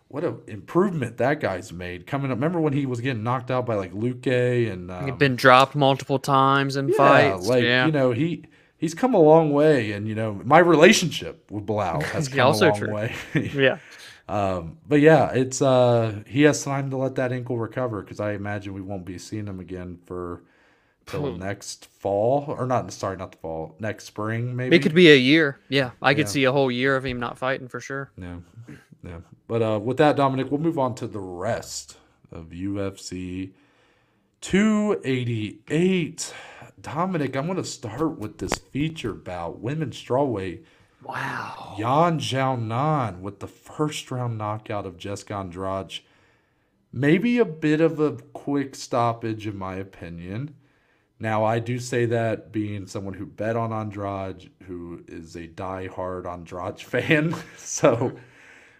what, what a improvement that guy's made. Coming up, remember when he was getting knocked out by like Luque and um,
He'd been dropped multiple times in
yeah,
fights.
like
yeah.
you know he he's come a long way, and you know my relationship with Blau has come
also
a long
true.
way.
yeah.
Um, but yeah, it's uh he has time to let that ankle recover because I imagine we won't be seeing him again for till next fall or not. Sorry, not the fall. Next spring, maybe.
It could be a year. Yeah. I could
Yeah.
see a whole year of him not fighting for sure.
Yeah, yeah. But uh, with that, Dominic, we'll move on to the rest of UFC 288. Dominic, I'm going to start with this feature bout, women's strawweight.
Wow.
Yan Xiaonan with the first round knockout of Jessica Andrade. Maybe a bit of a quick stoppage, in my opinion. Now, I do say that being someone who bet on Andrade, who is a die-hard Andrade fan. So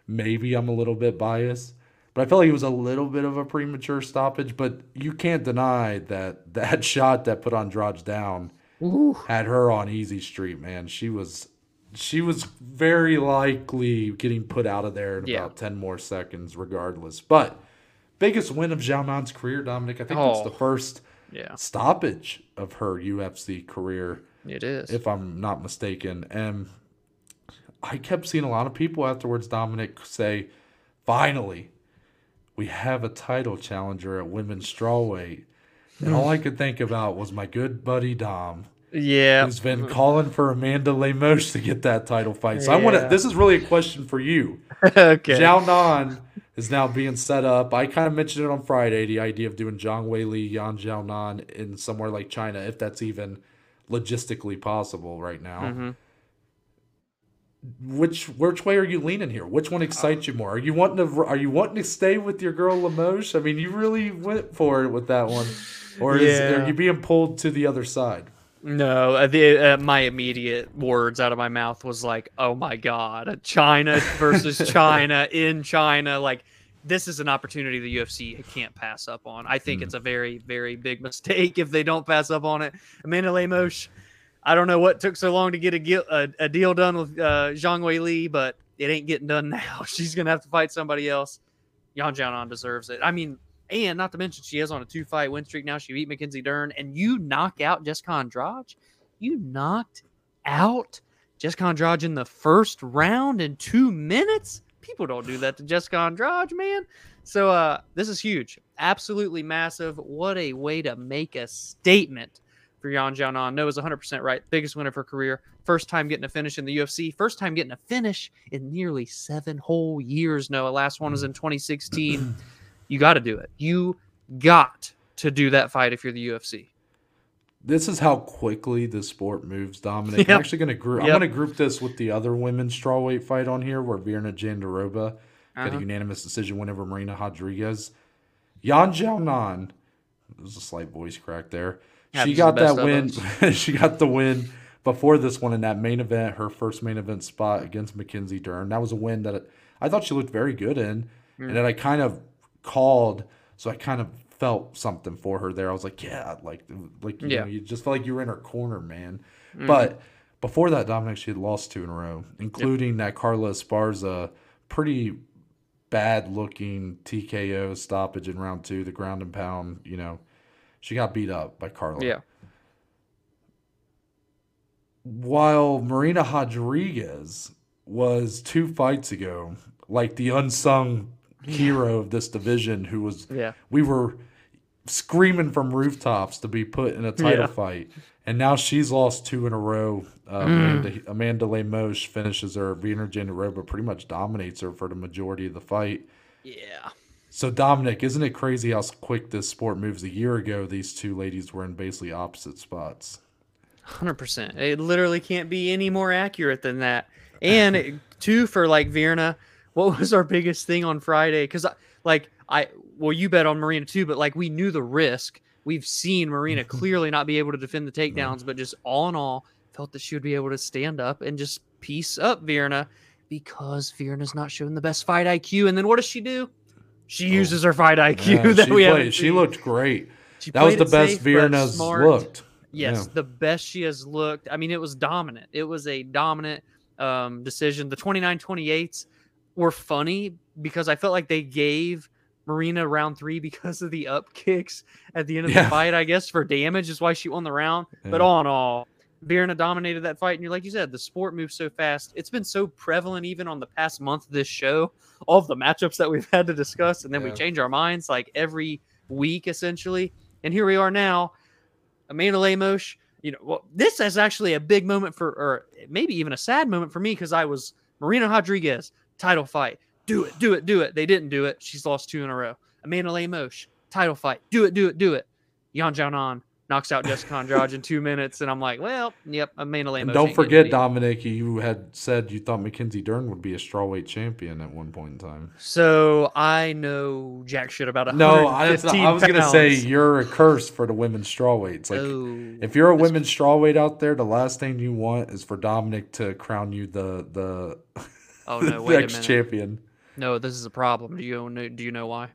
maybe I'm a little bit biased. But I felt like it was a little bit of a premature stoppage. But you can't deny that that shot that put Andrade down
Ooh.
had her on easy street, man. She was she was very likely getting put out of there in
Yeah.
about 10 more seconds regardless. But biggest win of Xiaonan's career, Dominic. I think it's
Oh.
the first
Yeah.
stoppage of her UFC career,
It is.
if I'm not mistaken. And I kept seeing a lot of people afterwards, Dominic, say, finally, we have a title challenger at women's strawweight. And all I mm. could think about was my good buddy Dom,
yeah.
who's been calling for Amanda Lemos to get that title fight. So I want to. This is really a question for you.
okay.
Xiaonan is now being set up. I kind of mentioned it on Friday. The idea of doing Zhang Weili, Yan Xiaonan in somewhere like China, if that's even logistically possible right now.
Mhm.
which which way are you leaning here? Which one excites you more? Are you wanting to are you wanting to stay with your girl Lemos? I mean, you really went for it with that one, or is, are you being pulled to the other side?
No, uh, the uh, my immediate words out of my mouth was like, "Oh my god, China versus China in China." Like this is an opportunity the UFC can't pass up on. I think
Mm.
it's a very very big mistake if they don't pass up on it. Amanda Lemos, I don't know what took so long to get a, a, a deal done with uh, Zhang Weili, but it ain't getting done now. She's gonna have to fight somebody else. Yan Xiaonan deserves it. I mean, and not to mention, she is on a two fight win streak now. She beat Mackenzie Dern, and you knock out Jessica Andrade. You knocked out Jessica Andrade in the first round in two minutes. People don't do that to Jessica Andrade, man. So uh, this is huge, absolutely massive. What a way to make a statement for Yan Xiaonan. Noah's 100% right. Biggest win of her career. First time getting a finish in the UFC. First time getting a finish in nearly seven whole years. Noah. Last one was in 2016. you got to do it. You got to do that fight if you're the UFC.
This is how quickly the sport moves, Dominic. I'm actually gonna group. I'm gonna group this with the other women's strawweight fight on here, where Virna Jandiroba got
Uh-huh.
a unanimous decision win over Marina Rodriguez. Yan Xiaonan, there's a slight voice crack there. She got that win. she got the win before this one in that main event, her first main event spot against Mackenzie Dern. That was a win that I thought she looked very good in,
Mm.
and that I kind of called. So I kind of felt something for her there. I was like, yeah, like, like you
Yeah.
know, you just felt like you were in her corner, man.
Mhm.
But before that, Dominic, she had lost two in a row, including that Carla Esparza pretty bad looking TKO stoppage in round two, the ground and pound. You know, she got beat up by Carla.
yeah.
While Marina Rodriguez was two fights ago, like the unsung hero of this division, who was
Yeah.
we were screaming from rooftops to be put in a title
Yeah.
fight, and now she's lost two in a row. Uh, Amanda, Amanda Lemos finishes her. Virna Jandiroba pretty much dominates her for the majority of the fight.
Yeah.
So Dominic, isn't it crazy how quick this sport moves? A year ago, these two ladies were in basically opposite spots.
Hundred percent. It literally can't be any more accurate than that. And it- two for like Virna. What was our biggest thing on Friday? Because like I, well, you bet on Marina too, but like we knew the risk. We've seen Marina clearly not be able to defend the takedowns, but just all in all, felt that she would be able to stand up and just piece up Virna because Virna's not showing the best fight IQ. And then what does she do? She uses her fight IQ
Yeah,
that we haven't
she looked great.
She
That was the best
safe,
Virna's looked.
Yes,
Yeah.
the best she has looked. I mean, it was dominant. It was a dominant um, decision. The 29 28s were funny because I felt like they gave Marina round three because of the up kicks at the end of
Yeah.
the fight, I guess, for damage is why she won the round. But
Yeah.
all in all, Virna dominated that fight. And you're like you said, the sport moves so fast. It's been so prevalent even on the past month of this show, all of the matchups that we've had to discuss, and then we change our minds like every week essentially. And here we are now. Amanda Lemos, you know, well, this is actually a big moment for, or maybe even a sad moment for me because I was Marina Rodriguez title fight. Do it, do it, do it. They didn't do it. She's lost two in a row. Amanda Lemos title fight. Do it, do it, do it. Yan Xiaonan knocks out Jessica Andrade in two minutes, and I'm like, well, yep, Amanda Lemos.
And don't forget. Dominic, you had said you thought Mackenzie Dern would be a strawweight champion at one point in time.
So I know jack shit about it.
No, I, that's not- I was gonna say you're a curse for the women's strawweights. Like,
oh,
if you're a women's strawweight out there, the last thing you want is for Dominic to crown you the the,
oh no, wait a
next
minute.
champion.
No, this is a problem. Do you know? Do you know why?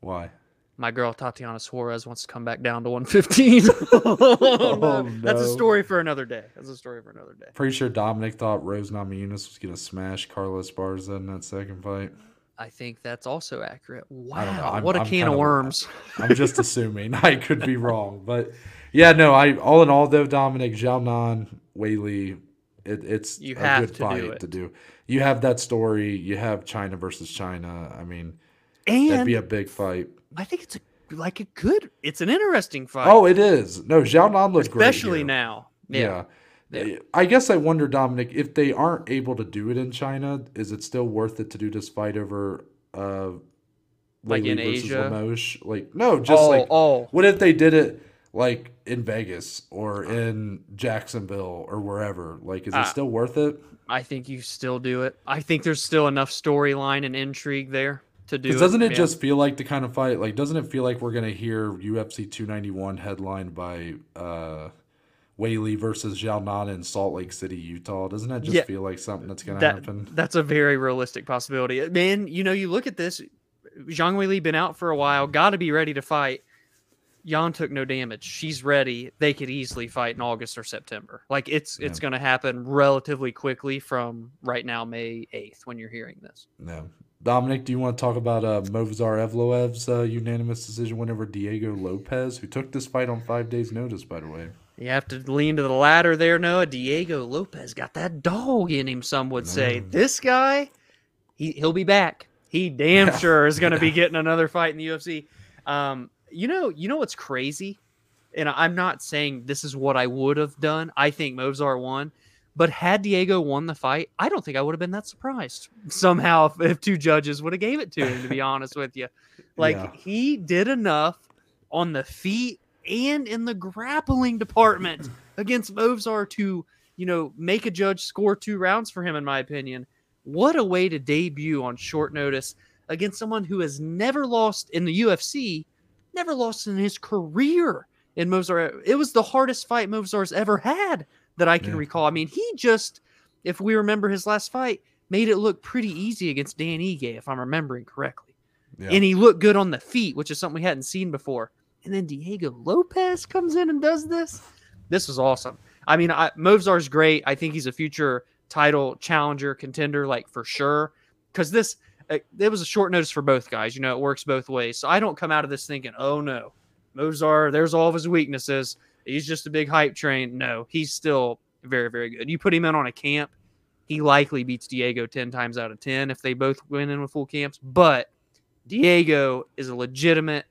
Why?
My girl Tatiana Suarez wants to come back down to 115.
Oh,
That's a story for another day. That's a story for another day.
Pretty sure Dominic thought Rose Namajunas was gonna smash Carla Esparza in that second fight.
I think that's also accurate.
I don't know.
Wow, what a
I'm
can of worms.
I'm just assuming. I could be wrong, but yeah, no. I all in all though, Dominic Xiaonan, Weili, it, it's
You
a
have
good
to do
fight
it.
to do. You have that story. You have China versus China. I mean,
And
that'd be a big fight.
I think it's a like a good. It's an interesting fight.
Oh, it is. No, Xiaonan looks great.
especially now. Yeah.
Yeah. I guess I wonder, Dominic, if they aren't able to do it in China, is it still worth it to do this fight over uh
Like in
versus
Asia?
Lemos? Like no, just
oh,
like
oh,
what if they did it like in Vegas or in Jacksonville or wherever? Like, is it
Uh,
still worth it?
I think you still do it. I think there's still enough storyline and intrigue there to do.
Doesn't it
Yeah.
just feel like the kind of fight? Like, doesn't it feel like we're gonna hear UFC 291 headlined by uh, Weili versus Xiaonan in Salt Lake City, Utah? Doesn't that just
Yeah.
feel like something that's gonna
that
happen?
that's a very realistic possibility. Man, you know, you look at this. Zhang Weili been out for a while, got to be ready to fight. Yan took no damage. She's ready. They could easily fight in August or September. Like it's it's going to happen relatively quickly from right now, May eighth, when you're hearing this.
No. Dominic, do you want to talk about uh, Movsar Evloev's uh, unanimous decision win over Diego Lopes, who took this fight on five days' notice, by the way?
You have to lean to the ladder there, Noah. Diego Lopes got that dog in him. Some would say
Mm.
this guy, he he'll be back. He damn
Yeah.
sure is going to be getting another fight in the UFC. Um, you know, you know what's crazy, and I'm not saying this is what I would have done. I think Mozart won, but had Diego won the fight, I don't think I would have been that surprised somehow if, if two judges would have gave it to him. To be honest with you, like
Yeah.
he did enough on the feet and in the grappling department against Movsar to, you know, make a judge score two rounds for him, in my opinion. What a way to debut on short notice against someone who has never lost in the UFC, never lost in his career in Movsar. It was the hardest fight Movsar's ever had that I can
Yeah.
recall. I mean, he just, if we remember his last fight, made it look pretty easy against Dan Ige, if I'm remembering correctly
Yeah.
and he looked good on the feet, which is something we hadn't seen before. And then Diego Lopes comes in and does this. This was awesome. I mean, I, Movsar's great. I think he's a future title challenger contender, like for sure. Because this, Uh, it was a short notice for both guys. You know, it works both ways. So I don't come out of this thinking, oh no, Mozart, there's all of his weaknesses. He's just a big hype train. No, he's still very, very good. You put him in on a camp, he likely beats Diego 10 times out of 10 if they both win in with full camps. But Diego is a legitimate,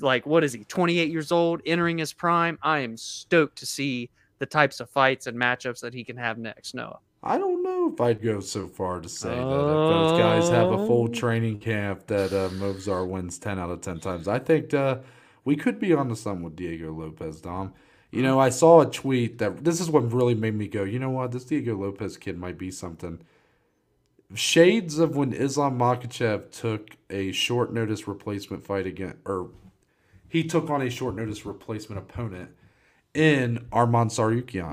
like, what is he, 28 years old, entering his prime? I am stoked to see the types of fights and matchups that he can have next, Noah.
I don't know if I'd go so far to say that if those guys have a full
Oh.
training camp that uh, Movsar wins 10 out of 10 times. I think uh, we could be onto something with Diego Lopes, Dom. You know, I saw a tweet that this is what really made me go, you know what, this Diego Lopes kid might be something. Shades of when Islam Makhachev took a short notice replacement fight again, or he took on a short notice replacement opponent in Arman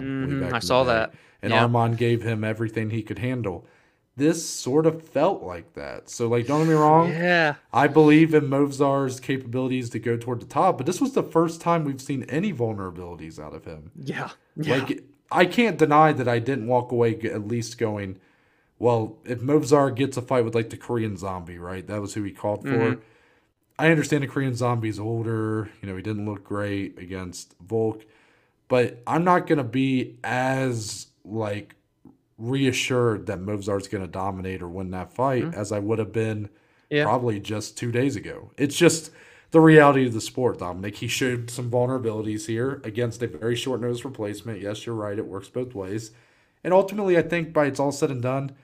Mhm,
back
I
the
saw
day.
that.
And
Yeah.
Armand gave him everything he could handle. This sort of felt like that. So, like, don't get me wrong.
Yeah.
I believe in Movsar's capabilities to go toward the top, but this was the first time we've seen any vulnerabilities out of him.
Yeah. yeah.
Like, I can't deny that I didn't walk away at least going, well, if Movzar gets a fight with like the Korean zombie, right? That was who he called for.
Mhm.
I understand the Korean zombie's older. You know, he didn't look great against Volk, but I'm not going to be as like reassured that Movsar's going to dominate or win that fight mm-hmm. as I would have been
Yeah.
probably just two days ago. It's just the reality of the sport, Dominic. He showed some vulnerabilities here against a very short nose replacement. Yes, you're right. It works both ways. And ultimately, I think by it's all said and done,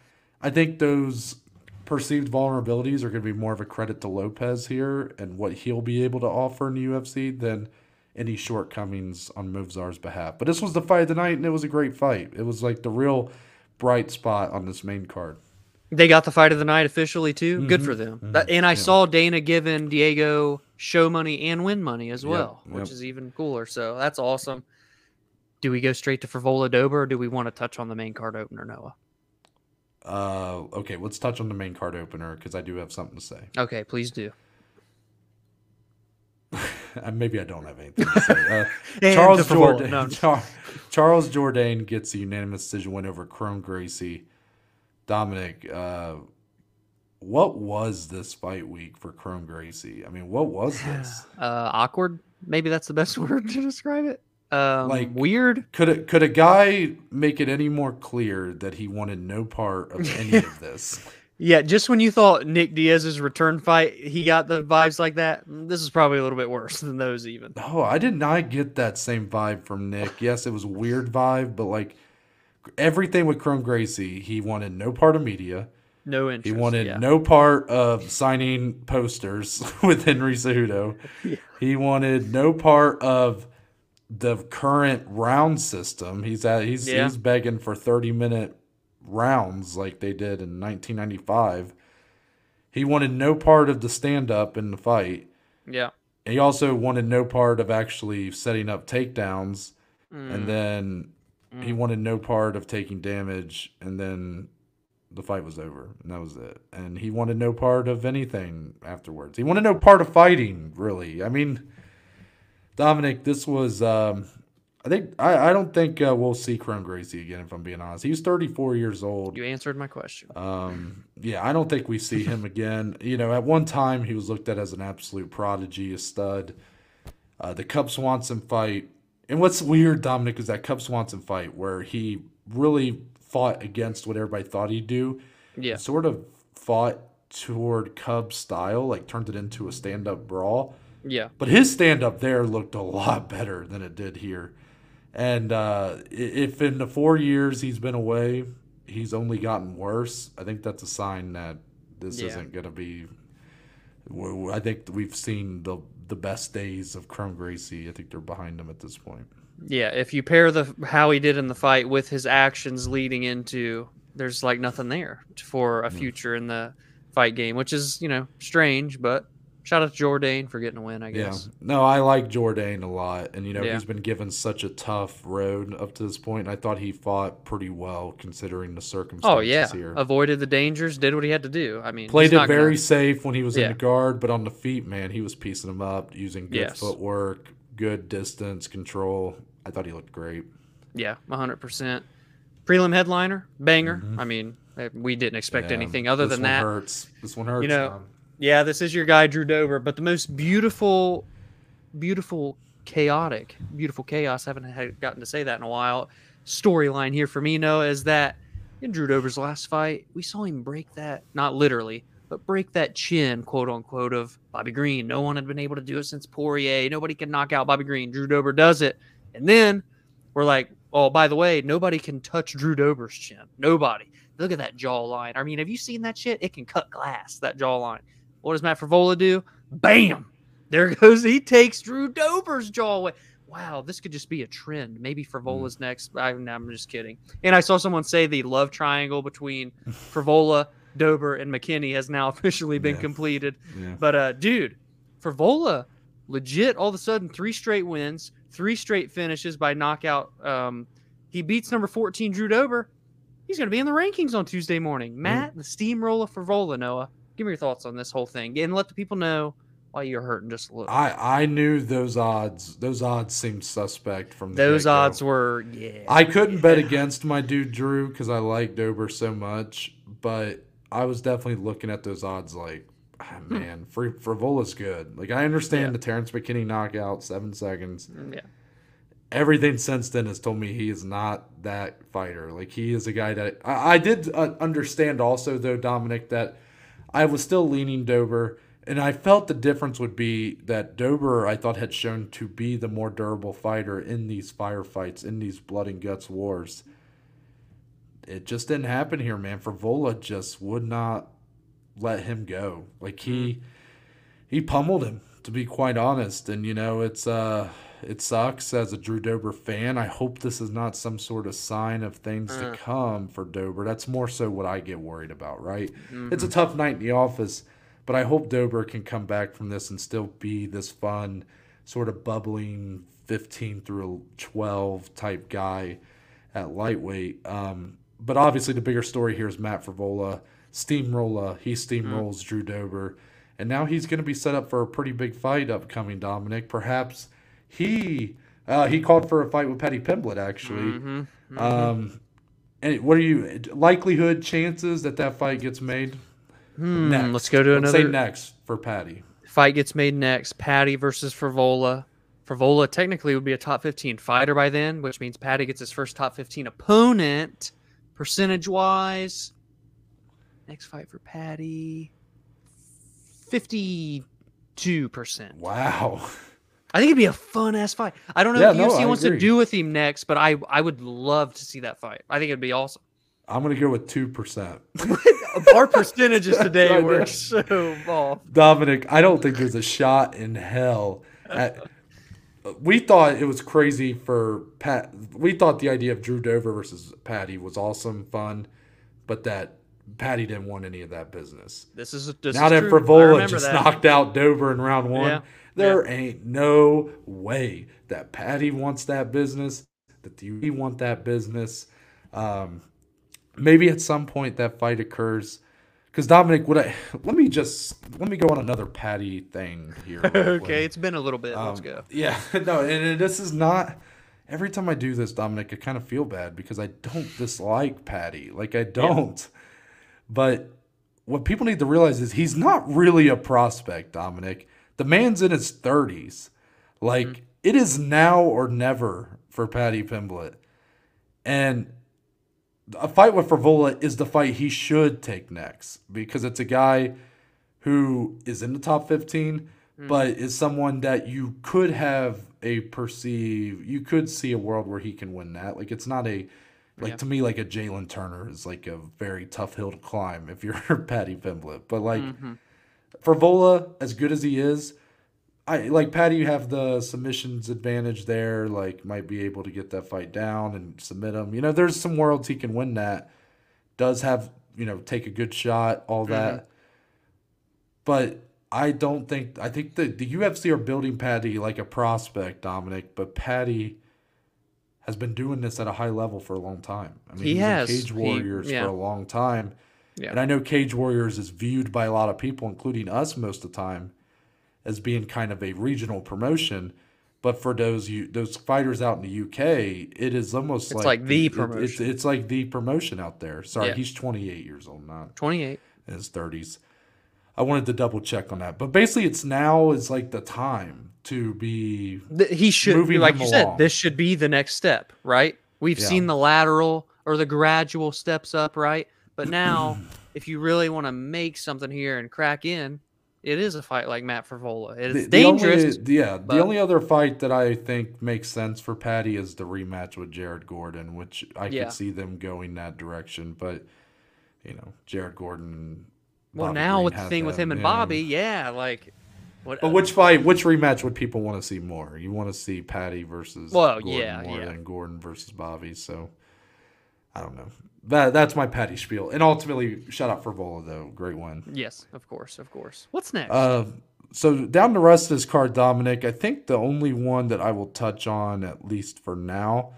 I think those perceived vulnerabilities are going to be more of a credit to Lopes here and what he'll be able to offer in the UFC than any shortcomings on Movsar's behalf. But this was the fight of the night, and it was a great fight. It was like the real bright spot on this main card.
They got the fight of the night officially too. Good
Mhm,
for them.
mhm,
That- and I
yeah.
saw Dana giving Diego show money and win money as
Yep,
well, which
yep.
is even cooler. So that's awesome. Do we go straight to Frevola Dober or do we want to touch on the main card opener, Noah?
Uh, okay, let's touch on the main card opener because I do have something to say.
Okay, please do.
Maybe I don't have anything to say. Uh, Charles Jourdain.
no.
Char- Charles Jourdain gets a unanimous decision win over Kron Gracie. Dominic, uh, what was this fight week for Kron Gracie? I mean, what was this?
Uh, awkward. Maybe that's the best word to describe it. Um,
Like-
weird.
Could it, could a guy make it any more clear that he wanted no part of any of this?
Yeah, just when you thought Nick Diaz's return fight, he got the vibes like that. This is probably a little bit worse than those even.
Oh, I did not get that same vibe from Nick. Yes, it was a weird vibe, but like everything with Kron Gracie, he wanted no part of media.
No interest.
He wanted
yeah.
no part of signing posters with Henry Cejudo.
Yeah.
He wanted no part of the current round system. He's at he's
Yeah.
he's begging for 30 minute rounds like they did in 1995. He wanted no part of the stand up in the fight.
Yeah.
He also wanted no part of actually setting up takedowns,
Mm.
and then he wanted no part of taking damage, and then the fight was over, and that was it. And he wanted no part of anything afterwards. He wanted no part of fighting, really. I mean, Dominic, this was. Um, I think I, I don't think uh, we'll see Kron Gracie again. If I'm being honest, he was 34 years old.
You answered my question.
Um, yeah, I don't think we see him again. You know, at one time he was looked at as an absolute prodigy, a stud. Uh, the Cub Swanson fight, and what's weird, Dominic, is that Cub Swanson fight where he really fought against what everybody thought he'd do.
Yeah.
Sort of fought toward Cub style, like turned it into a stand up brawl.
Yeah.
But his stand up there looked a lot better than it did here. And uh, if in the four years he's been away, he's only gotten worse, I think that's a sign that this
Yeah.
isn't going to be. I think we've seen the the best days of Kron Gracie. I think they're behind him at this point.
Yeah. If you pair the how he did in the fight with his actions leading into, there's like nothing there for a future in the fight game, which is you know strange. But shout out to Jourdain for getting a win. I guess. Yeah.
No, I like Jourdain a lot. And, you know,
Yeah.
he's been given such a tough road up to this point. And I thought he fought pretty well considering the circumstances
Oh yeah.
here.
Avoided the dangers. Did what he had to do. I mean,
Played
he's
it
not
very
Gonna,
safe when he was
Yeah.
in the guard, but on the feet, man, he was piecing them up using good
Yes.
footwork, good distance control. I thought he looked great.
yeah, hundred percent. Prelim headliner, banger. I mean, eh, we didn't expect
Mm-hmm. Yeah,
anything other
this
than
one
that.
Hurts. This one hurts.
You
know.
Yeah, this is your guy Drew Dober, but the most beautiful, beautiful, chaotic, beautiful chaos. I haven't had, gotten to say that in a while. Storyline here for me, Noah, is that in Drew Dober's last fight, we saw him break that, not literally, but break that chin, quote unquote, of Bobby Green. No one had been able to do it since Poirier. Nobody can knock out Bobby Green. Drew Dober does it, and then we're like, oh, by the way, nobody can touch Drew Dober's chin. Nobody. Look at that jawline. I mean, have you seen that shit? It can cut glass. That jawline. What does Matt Frevola do? Bam! There goes. He takes Drew Dober's jaw away. Wow, this could just be a trend. Maybe Frevola's next. I, I'm just kidding. And I saw someone say the love triangle between Frevola, Dober, and McKinney has now officially been
Yeah.
completed.
Yeah.
But uh, dude, Frevola, legit, all of a sudden, three straight wins, three straight finishes by knockout. Um, he beats number 14, Drew Dober. He's going to be in the rankings on Tuesday morning. Matt, the steamroller Frevola, Noah. Give me your thoughts on this whole thing and let the people know why you're hurting just a little.
I, I knew those odds. Those odds seemed suspect from the
Those
get-go.
odds were, yeah.
I couldn't bet against my dude Drew because I like Dober so much, but I was definitely looking at those odds like, ah, man, Fri Frevola's good. Like I understand
Hmm. Yeah.
the Terrence McKinney knockout, seven seconds.
yeah.
Everything since then has told me he is not that fighter. Like he is a guy that I, I did uh, understand also though Dominic that I was still leaning Dober. And I felt the difference would be that Dober, I thought, had shown to be the more durable fighter in these firefights, in these blood and guts wars. It just didn't happen here, man. Vola just would not let him go. Like he he pummeled him, to be quite honest. And you know, it's uh it sucks as a Drew Dober fan. I hope this is not some sort of sign of things to
Uh.
come for Dober. That's more so what I get worried about, right?
Mm-hmm.
It's a tough night in the office, but I hope Dober can come back from this and still be this fun, sort of bubbling 15 through 12 type guy at lightweight. Um, but obviously, the bigger story here is Matt Frevola. Steamroller, he steamrolls Drew Dober. And now he's going to be set up for a pretty big fight upcoming, Dominic. Perhaps he uh, he called for a fight with Paddy Pimblett, actually.
Mhm.
Um, and what are you likelihood chances that that fight gets made?
Hmm,
Next.
let's go to
Let's say next for Paddy.
fight gets made next. Paddy versus Frevola. Frevola technically would be a top 15 fighter by then, which means Paddy gets his first top 15 opponent. Percentage wise, next fight for Paddy, 52%.
Wow.
I think it'd be a fun ass fight. I don't know
Yeah,
what
no,
UFC
I
wants
agree.
to do with him next, but I I would love to see that fight. I think it'd be awesome.
I'm gonna go with two percent.
Our percentages today
know.
were so off.
Dominic, I don't think there's a shot in hell at we thought it was crazy for Pat. We thought the idea of Drew Dober versus Paddy was awesome, fun, but that Paddy didn't want any of that business.
This is this
now
is
that
true. Frevola
just
that.
knocked out Dober in round one,
Yeah.
There ain't no way that Paddy wants that business, that UE want that business. Um, maybe at some point that fight occurs. Because Dominic, would I let me just let me go on another Paddy thing here. real quick.
okay, it's been a little bit. Let's
Um,
go.
Yeah, no, and, and this is not. Every time I do this, Dominic, I kind of feel bad because I don't dislike Paddy. Like I don't. But what people need to realize is he's not really a prospect, Dominic. The man's in his thirties. Like
Mm-hmm.
it is now or never for Paddy Pimblett, and a fight with Frevola is the fight he should take next because it's a guy who is in the top 15 but is someone that you could have a perceive you could see a world where he can win that like it's not a like
Yeah.
to me like a Jalen Turner is like a very tough hill to climb if you're Paddy Pimblett but like
Mhm.
Frevola as good as he is I like Paddy you have the submissions advantage there like might be able to get that fight down and submit him you know there's some worlds he can win that does have you know take a good shot all that but I don't think I think the the UFC are building Paddy like a prospect Dominic but Paddy has been doing this at a high level for a long time I mean
He
he's
has.
Cage
He-
Warriors
yeah.
for a long time
Yeah.
and I know Cage Warriors is viewed by a lot of people, including us most of the time, as being kind of a regional promotion. But for those you those fighters out in the UK, it is almost
It's
like,
like the
it- it-
promotion.
it's, it's like the promotion out there. Sorry,
Yeah.
he's 28 years old, not
28.
in his 30s. I wanted to double check on that, but basically, it's now is like the time to be
he should
Moving
like you said this should be the next step right we've
Yeah.
seen the lateral or the gradual steps up right but now if you really want to make something here and crack in it is a fight like matt Frevola. it's
The- the
dangerous
only- yeah, the only other fight that I think makes sense for Paddy is the rematch with Jared Gordon, which I
Yeah.
could see them going that direction. But you know, Jared Gordon.
well now
Green
with the thing with him and
yeah.
bobby yeah like what
But which fight, which rematch would people want to see more? You want to see Paddy versus
Well,
Gordon
yeah,
more
yeah.
than Gordon versus Bobby. So I don't know. That that's my Paddy spiel. And ultimately, shout out Frevola though, great one.
yes of course of course what's next
Uh, so down the rest of this card, Dominic. I think the only one that I will touch on, at least for now,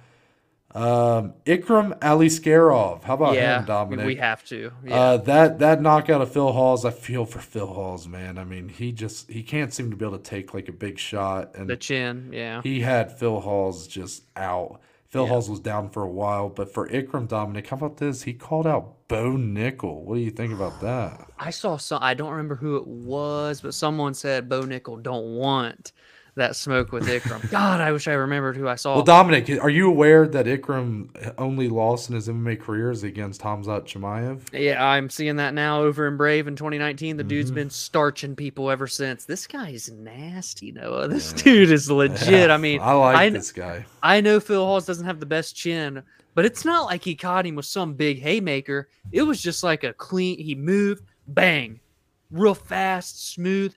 um, Ikram Aliskerov. How about
yeah
him, Dominic?
we have to yeah
Uh, that that knockout of Phil Hawes, I feel for Phil Hawes, man. I mean, he just he can't seem to be able to take like a big shot, and
the chin yeah
he had Phil Hawes just out. Phil
Yeah.
Hawes was down for a while, but for Ikram Dominic, how about this? He called out Bo Nickal. What do you think about that?
I saw some. I don't remember who it was, but someone said Bo Nickal don't want that smoke with Ikram. God, I wish I remembered who I saw.
Well, Dominic, are you aware that Ikram only lost in his MMA career is against Hamzat Chimaev?
yeah, I'm seeing that now over in Brave in 2019. The
Mm-hmm.
dude's been starching people ever since. This guy is nasty, Noah. This dude is legit. I mean,
I like
I-
this guy.
I know Phil Hawes doesn't have the best chin, but it's not like he caught him with some big haymaker. It was just like a clean. He moved, bang, real fast, smooth,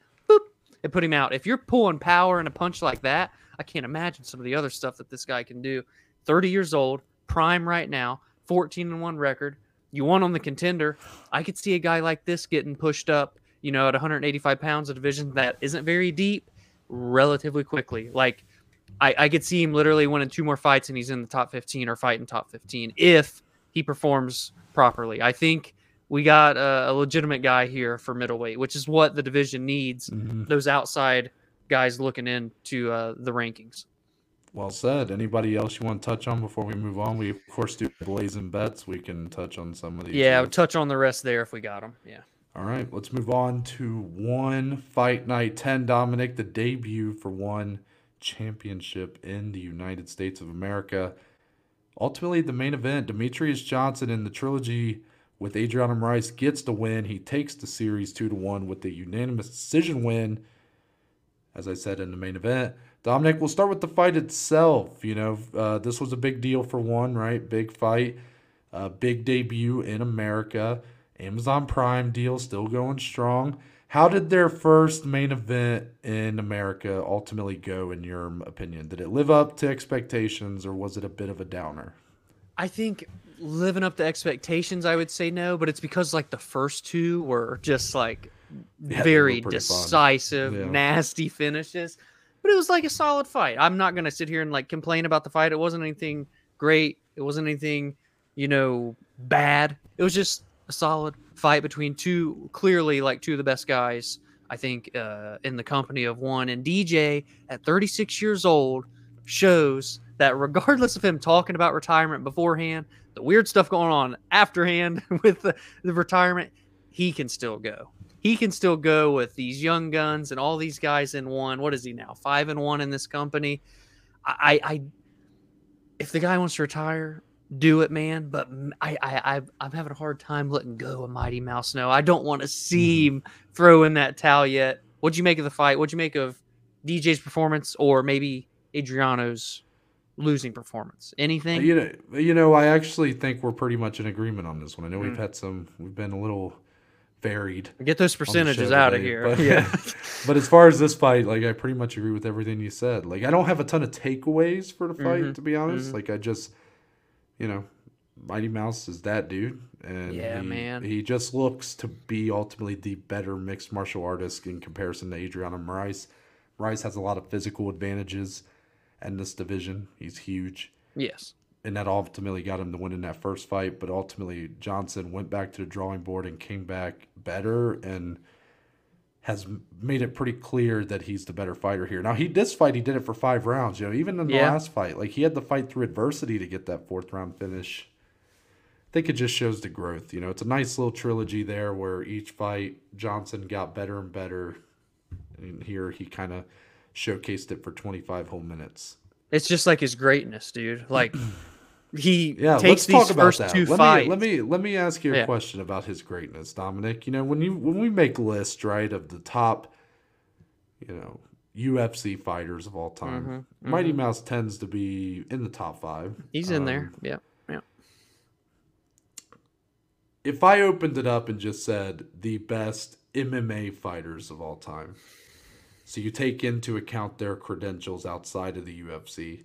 and put him out. If you're pulling power in a punch like that, I can't imagine some of the other stuff that this guy can do. 30 years old, prime right now, 14 and one record. You won on the contender. I could see a guy like this getting pushed up, you know, at 185 pounds, a division that isn't very deep, relatively quickly. Like I, I could see him literally winning two more fights and he's in the top 15 or fighting top 15 if he performs properly. I think we got a, a legitimate guy here for middleweight, which is what the division needs.
Mhm.
Those outside guys looking into uh, the rankings.
Well said. Anybody else you want to touch on before we move on? We of course do blazing bets. We can touch on some of these.
Yeah,
here.
touch on the rest there if we got them. Yeah.
All right, let's move on to one fight night 10 Dominic, the debut for one championship in the United States of America. Ultimately, the main event, Demetrious Johnson in the trilogy with Adriano Moraes gets the win. He takes the series 2 to 1 with the unanimous decision win. As I said in the main event, Dominic, we'll start with the fight itself. You know, uh, this was a big deal for one, right? Big fight, uh, big debut in America. Amazon Prime deal still going strong. How did their first main event in America ultimately go, in your opinion? Did it live up to expectations, or was it a bit of a downer?
I think living up to expectations, I would say no, but it's because like the first two were just like
Yeah,
very
were pretty fun.
decisive,
Yeah.
nasty finishes. But it was like a solid fight. I'm not gonna sit here and like complain about the fight. It wasn't anything great. It wasn't anything, you know, bad. It was just a solid fight between two clearly like two of the best guys I think uh, in the company of one. And DJ at 36 years old shows that regardless of him talking about retirement beforehand, the weird stuff going on afterhand with the, the retirement, he can still go. He can still go with these young guns and all these guys in one. What is he now? Five and one in this company. I, I, if the guy wants to retire, do it, man. But I, I, I am having a hard time letting go of Mighty Mouse. No, I don't want to see mm-hmm. him throw in that towel yet. What'd you make of the fight? What'd you make of DJ's performance, or maybe Adriano's losing performance? Anything?
You know, you know, I actually think we're pretty much in agreement on this one. I know
Mm.
we've had some, we've been a little varied.
Get those percentages out of here.
But,
yeah.
but as far as this fight, like I pretty much agree with everything you said. Like I don't have a ton of takeaways for the fight,
Mhm,
to be honest.
mhm.
Like I just, you know, Mighty Mouse is that dude, and
Yeah,
he,
man.
he just looks to be ultimately the better mixed martial artist in comparison to Adriano Moraes. Moraes has a lot of physical advantages in this division. He's huge
yes.
and that ultimately got him to win in that first fight. But ultimately, Johnson went back to the drawing board and came back better and has made it pretty clear that he's the better fighter here. Now, he this fight he did it for five rounds. You know, even in the
Yeah.
last fight, like he had to fight through adversity to get that fourth round finish. I think it just shows the growth. You know, it's a nice little trilogy there where each fight Johnson got better and better, and here he kind of showcased it for 25 whole minutes.
It's just like his greatness, dude. Like he
Yeah,
takes
let's
these
talk about
first
that.
two
let
fights.
Me, let me let me ask you a
Yeah.
question about his greatness, Dominic. You know, when you when we make lists, right, of the top, you know, UFC fighters of all time,
Mhm,
Mighty Mouse tends to be in the top five.
He's in there.
Um,
Yeah. Yeah.
If I opened it up and just said the best MMA fighters of all time, so you take into account their credentials outside of the UFC.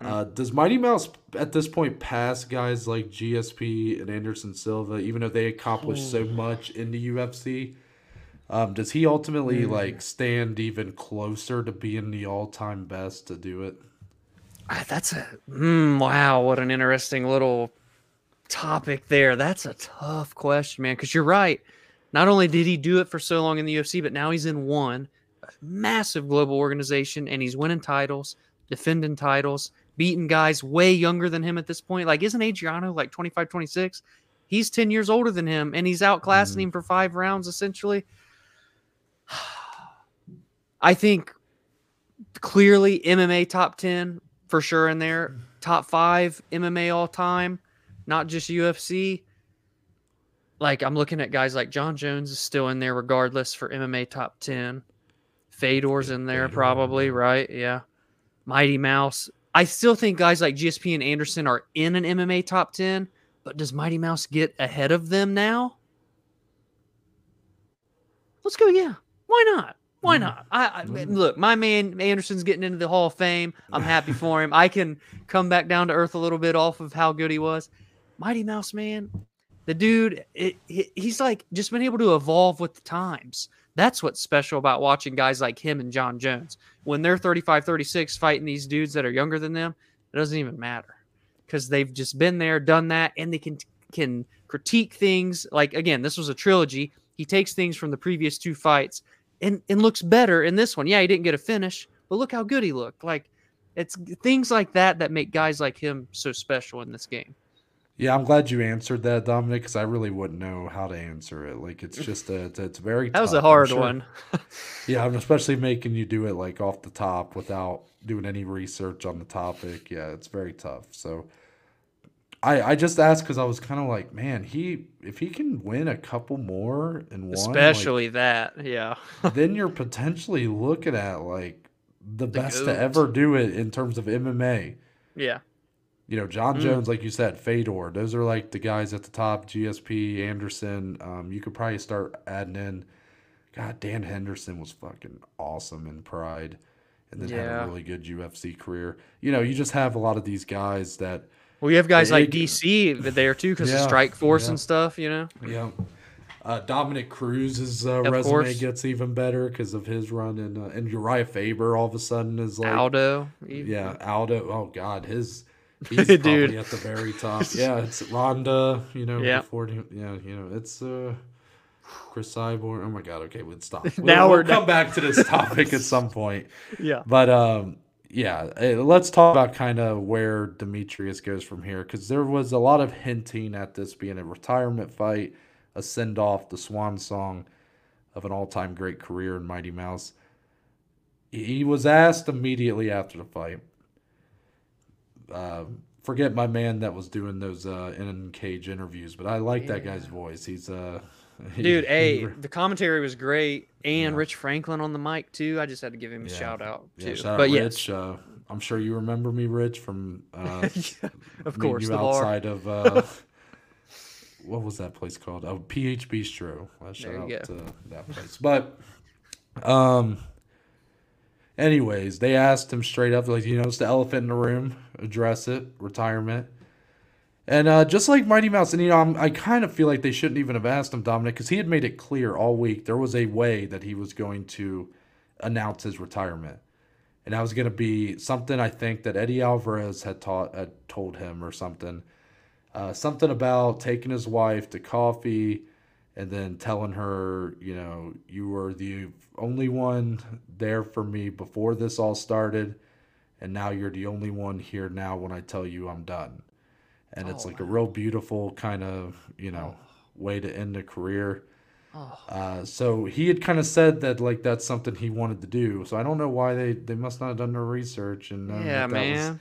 Uh, does Mighty Mouse at this point pass guys like GSP and Anderson Silva, even though they accomplished so much in the UFC? Um, does he ultimately like stand even closer to being the all-time best to do it?
Ah, That's a mm, wow. What an interesting little topic there. That's a tough question, man. Because you're right. Not only did he do it for so long in the UFC, but now he's in one massive global organization and he's winning titles, defending titles, beating guys way younger than him at this point. Like, isn't Adriano like 25, 26? He's 10 years older than him and he's outclassing
Mhm.
him for five rounds essentially. I think clearly MMA top 10 for sure in there. Top five MMA all time, not just UFC. Like I'm looking at guys like Jon Jones is still in there regardless for MMA top 10. Fedor's in there
Fedor,
probably, right? Yeah. Mighty Mouse. I still think guys like GSP and Anderson are in an MMA top 10, but does Mighty Mouse get ahead of them now? Let's go, yeah. Why not? Why not? I, I look, my man Anderson's getting into the Hall of Fame. I'm happy for him. I can come back down to earth a little bit off of how good he was. Mighty Mouse, man, the dude, it, he- he's like just been able to evolve with the times. That's what's special about watching guys like him and Jon Jones. When they're 35, 36 fighting these dudes that are younger than them, it doesn't even matter because they've just been there, done that, and they can can critique things. Like again, this was a trilogy. He takes things from the previous two fights and and looks better in this one. Yeah, he didn't get a finish, but look how good he looked. Like it's things like that that make guys like him so special in this game.
Yeah, I'm glad you answered that, Dominic, because I really wouldn't know how to answer it. Like, it's just a, it's, it's very.
That was a
tough. I'm
hard
sure-
one.
Yeah, I'm especially making you do it like off the top without doing any research on the topic. Yeah, it's very tough. So, I I just asked because I was kind of like, man, he if he can win a couple more and one, like,
Especially that. Yeah.
then you're potentially looking at like the, best
goat.
to ever do it in terms of MMA.
Yeah.
You know, Jon
Mm.
Jones, like you said, Fedor. Those are like the guys at the top. GSP, Anderson. Um, you could probably start adding in God, Dan Henderson was fucking awesome in Pride, and then had a really good UFC career. You know, you just have a lot of these guys that
Well, you have guys like DC there too because
Yeah,
of Strikeforce
yeah.
and stuff. You know.
Yeah. Uh, Dominick Cruz's uh, resume
course.
gets even better because of his run, and uh, and Uriah Faber all of a sudden is like,
Aldo. even.
yeah, Aldo. Oh God, his he's
Dude.
probably at the very top. Yeah, it's Ronda. You know,
Yeah.
before yeah, you know, it's uh, Cris Cyborg. Oh my God. Okay, we'd stop.
Now
we'll,
we're
we'll come back to this topic at some point.
Yeah.
But um, yeah, eh, let's talk about kind of where Demetrious goes from here because there was a lot of hinting at this being a retirement fight, a send off, the swan song of an all time great career in Mighty Mouse. He was asked immediately after the fight. Um, forget my man that was doing those uh, in cage interviews, but I like that guy's voice. He's uh, he-
Dude,
he
hey, the commentary was great, and
Yeah.
Rich Franklin on the mic too. I just had to give him a
Yeah.
shout out
yeah,
too.
shout out
but
Rich.
yes,
Uh, I'm sure you remember me, Rich, from uh,
Yeah, of course,
you
the bar.
outside of uh, what was that place called? Oh, PH Bistro. Uh, shout out
you
to that place. But, um, anyways, they asked him straight up, like, you know, it's the elephant in the room. Address it. Retirement. And uh, just like Mighty Mouse, and you know, I'm, I kind of feel like they shouldn't even have asked him, Dominic, because he had made it clear all week there was a way that he was going to announce his retirement and that was going to be something I think that Eddie Alvarez had taught had told him or something, uh, something about taking his wife to coffee, and then telling her, you know, you were the only one there for me before this all started, and now you're the only one here now when I tell you I'm done, and it's
Oh,
like a real beautiful kind of you know way to end a career.
Oh,
Uh, so he had kind of said that like that's something he wanted to do. So I don't know why they they must not have done their research and
yeah,
that that was-
man.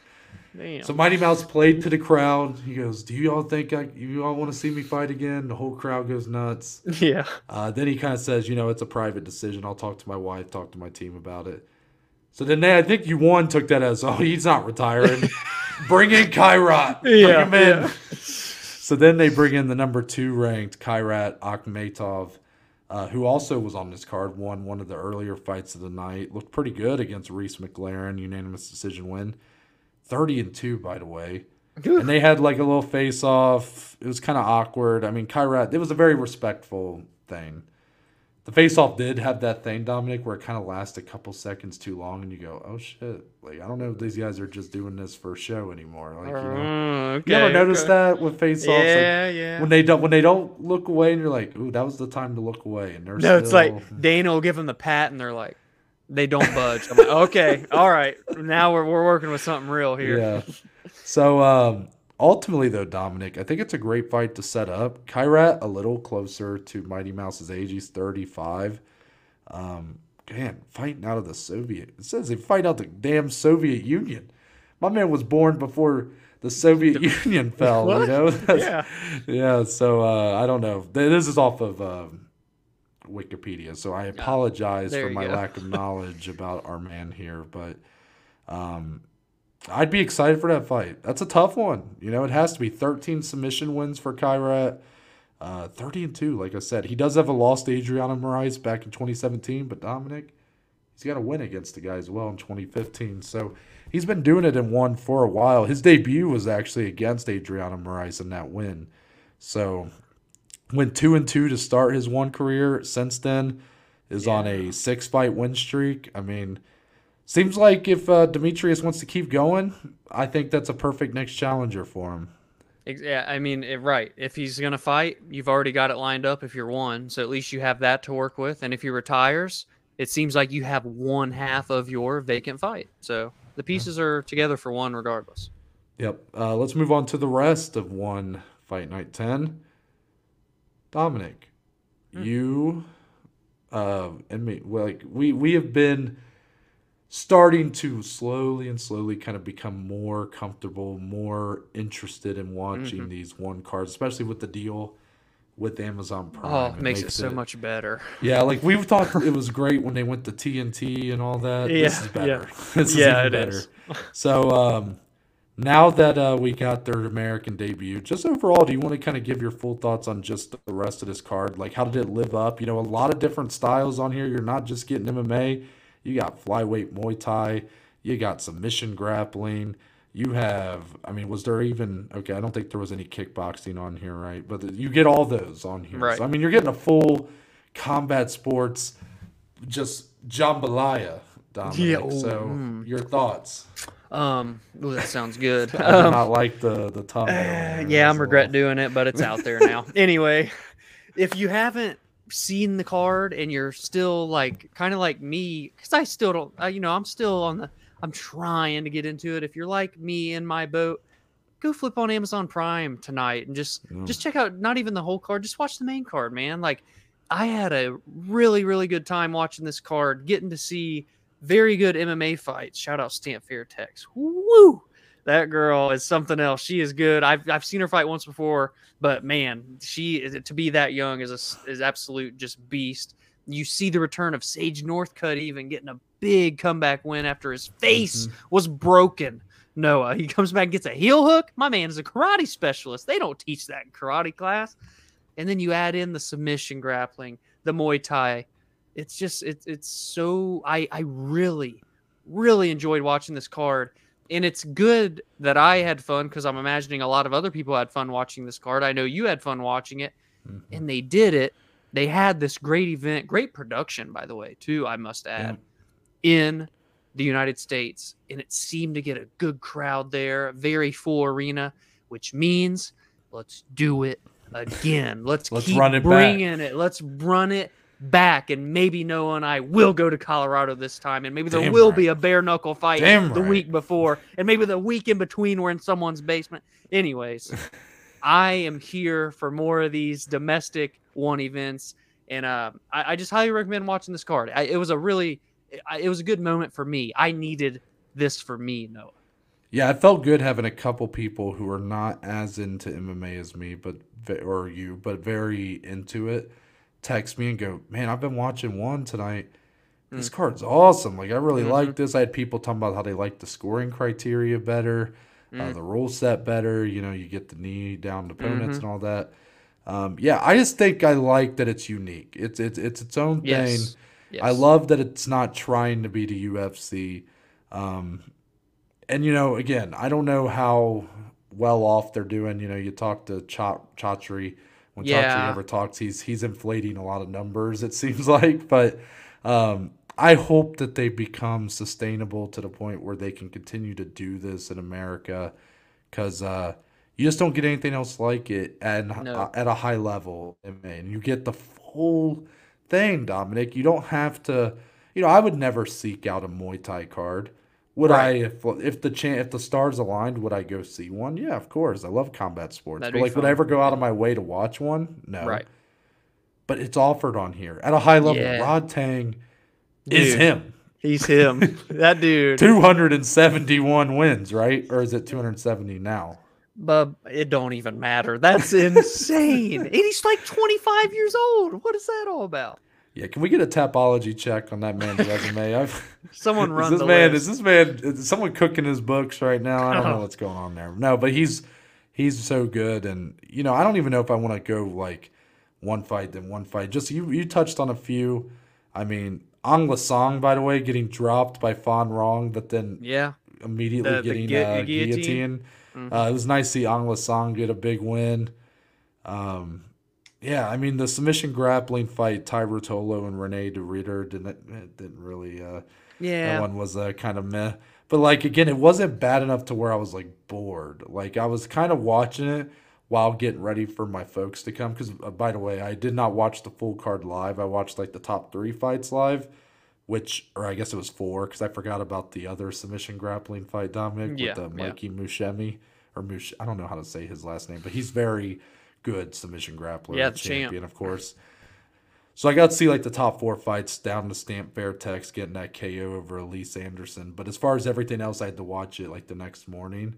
Damn.
So Mighty Mouse played to the crowd. He goes, "Do you all think I, you all want to see me fight again?" The whole crowd goes nuts.
yeah.
Uh, then he kind of says, "You know, it's a private decision. I'll talk to my wife, talk to my team about it." So then they, I think you one took that as, "Oh, he's not retiring. bring in Kairat. Bring
Yeah,
him in."
yeah.
So then they bring in the number two ranked Kairat Akhmetov, uh, who also was on this card, won one of the earlier fights of the night. Looked pretty good against Reece McLaren, unanimous decision win. 30 and 2, by the way. And they had like a little face off. It was kind of awkward. I mean, Kairat, it was a very respectful thing. The face off did have that thing, Dominic, where it kind of lasts a couple seconds too long, and you go, oh shit. Like, I don't know if these guys are just doing this for a show anymore. Like, you know.
Mm,
You ever
okay,
notice
okay.
that with face offs?
Yeah, yeah.
when they don't when they don't look away and you're like, ooh, that was the time to look away. And they're
No, it's like Dana will give them the pat, and they're like, they don't budge. I'm like, okay, all right. Now we're we're working with something real here.
Yeah. So um ultimately though, Dominic, I think it's a great fight to set up. Kairat a little closer to Mighty Mouse's age. He's 35. Um man, fighting out of the Soviet. It says they fight out the damn Soviet Union. My man was born before the Soviet Union fell, you
What?
know?
Yeah.
yeah, so uh, I don't know. This is off of um, Wikipedia, so I apologize for my lack of knowledge about our man here, but um, I'd be excited for that fight. That's a tough one. You know, it has to be 13 submission wins for Kairat. Uh, 30 and 2, like I said. He does have a loss to Adriano Moraes back in 2017, but Dominic, he's got a win against the guy as well in 2015. So he's been doing it in one for a while. His debut was actually against Adriano Moraes in that win. So went two and two to start his one career. Since then, is on a six fight win streak. I mean, seems like if uh, Demetrious wants to keep going, I think that's a perfect next challenger for him.
Yeah, I mean, it, right. If he's gonna fight, you've already got it lined up. If you're one, so at least you have that to work with. And if he retires, it seems like you have one half of your vacant fight. So the pieces are together for one, regardless.
Yep. Uh, let's move on to the rest of one fight night ten. Dominic, you uh, and me, well, like we we have been starting to slowly and slowly kind of become more comfortable, more interested in watching these one cards, especially with the deal with Amazon Prime.
Oh, it makes it so
it-
much better.
Yeah, like we thought it was great when they went to TNT and all that. this
Yeah,
is better.
yeah.
this is
Yeah, it
better.
is.
So, um, now that uh, we got their American debut, just overall, do you want to kind of give your full thoughts on just the rest of this card? Like, how did it live up? You know, a lot of different styles on here. You're not just getting MMA. You got flyweight Muay Thai. You got submission grappling. You have, I mean, was there even, okay, I don't think there was any kickboxing on here, right? But you get all those on here.
Right.
So, I mean, you're getting a full combat sports, just jambalaya, Dominic.
Yeah, oh,
so,
mm.
your thoughts?
Um, ooh, that sounds good.
I do
Um,
not like the the thumbnail.
Uh, yeah, I'm regret doing it, but it's out there now. anyway, if you haven't seen the card and you're still like kind of like me, because I still don't, uh, you know, I'm still on the, I'm trying to get into it. If you're like me in my boat, go flip on Amazon Prime tonight and just
Mm.
just check out not even the whole card, just watch the main card, man. Like I had a really really good time watching this card, getting to see very good MMA fights. Shout out Stamp Fairtex. Woo! That girl is something else. She is good. I've, I've seen her fight once before, but man, she to be that young is a, is absolute just beast. You see the return of Sage Northcutt even getting a big comeback win after his face mm-hmm. was broken. Noah, he comes back and gets a heel hook. My man is a karate specialist. They don't teach that in karate class. And then you add in the submission grappling, the Muay Thai. It's just it's it's so I I really really enjoyed watching this card. And it's good that I had fun because I'm imagining a lot of other people had fun watching this card. I know you had fun watching it,
Mhm.
and they did it. They had this great event, great production, by the way, too. I must add, in the United States, and it seemed to get a good crowd there, a very full arena, which means let's do it again. Let's,
Let's
keep
run it back.
bringing it. Let's run it back, and maybe Noah and I will go to Colorado this time, and maybe there
Damn
will
right.
be a bare knuckle fight
Damn
the
right.
week before, and maybe the week in between we're in someone's basement. Anyways, I am here for more of these domestic one events, and uh, I, I just highly recommend watching this card. I, it was a really, it was a good moment for me. I needed this for me, Noah.
Yeah, it felt good having a couple people who are not as into MMA as me, but or you, but very into it. Text me and go, man, I've been watching one tonight. This card's awesome. Like I really
Mhm.
like this. I had people talking about how they like the scoring criteria better, uh,
Mm.
the rule set better. You know, you get the knee down opponents
Mhm.
and all that. Um, yeah, I just think I like that it's unique. It's it's it's its own thing.
Yes. yes.
I love that it's not trying to be the UFC. Um, and you know, again, I don't know how well off they're doing. You know, you talk to Cha- Chatri when
Yeah.
ever talks, he's he's inflating a lot of numbers. It seems like, but um, I hope that they become sustainable to the point where they can continue to do this in America, because uh, you just don't get anything else like it and
No.
at a high level, and you get the full thing, Dominic. You don't have to. You know, I would never seek out a Muay Thai card. Would
Right.
I if if the chan if the stars aligned? Would I go see one? Yeah, of course. I love combat sports,
That'd
but
be
like, would I ever go out of my way to watch one? No.
Right.
But it's offered on here at a high level.
Yeah.
Rodtang is him.
He's him. that dude.
Two hundred and seventy-one wins, right? Or is it two hundred seventy now?
But it don't even matter. That's insane. and he's like 25 years old. What is that all about?
Yeah, can we get a topology check on that man's resume? I've
Someone run
this man
list.
is this man is someone cooking his books right now? I don't know
Oh.
what's going on there. No, but he's he's so good, and you know I don't even know if I want to go like one fight then one fight. Just you you touched on a few. I mean, Ang Song, by the way, getting dropped by Fan Rong, but then
yeah.
immediately
The- the
getting uh,
the guillotine?
guillotine.
Mhm.
Uh, it was nice to see Ang Song get a big win. Um, yeah, I mean the submission grappling fight, Tye Ruotolo and Reinier de Ridder didn't it didn't really uh,
Yeah.
that one was uh, kind of meh. But like again, it wasn't bad enough to where I was like bored. Like I was kind of watching it while getting ready for my folks to come. Because uh, by the way, I did not watch the full card live. I watched like the top three fights live, which or I guess it was four because I forgot about the other submission grappling fight, Dominic,
Yeah,
with uh,
yeah.
Mikey Mushemi or Mush. I don't know how to say his last name, but he's very good submission grappler,
Yeah,
the
the champ.
champion, of course. So I got to see like the top four fights down to Stamp Fairtex getting that KO over Alyse Anderson. But as far as everything else, I had to watch it like the next morning.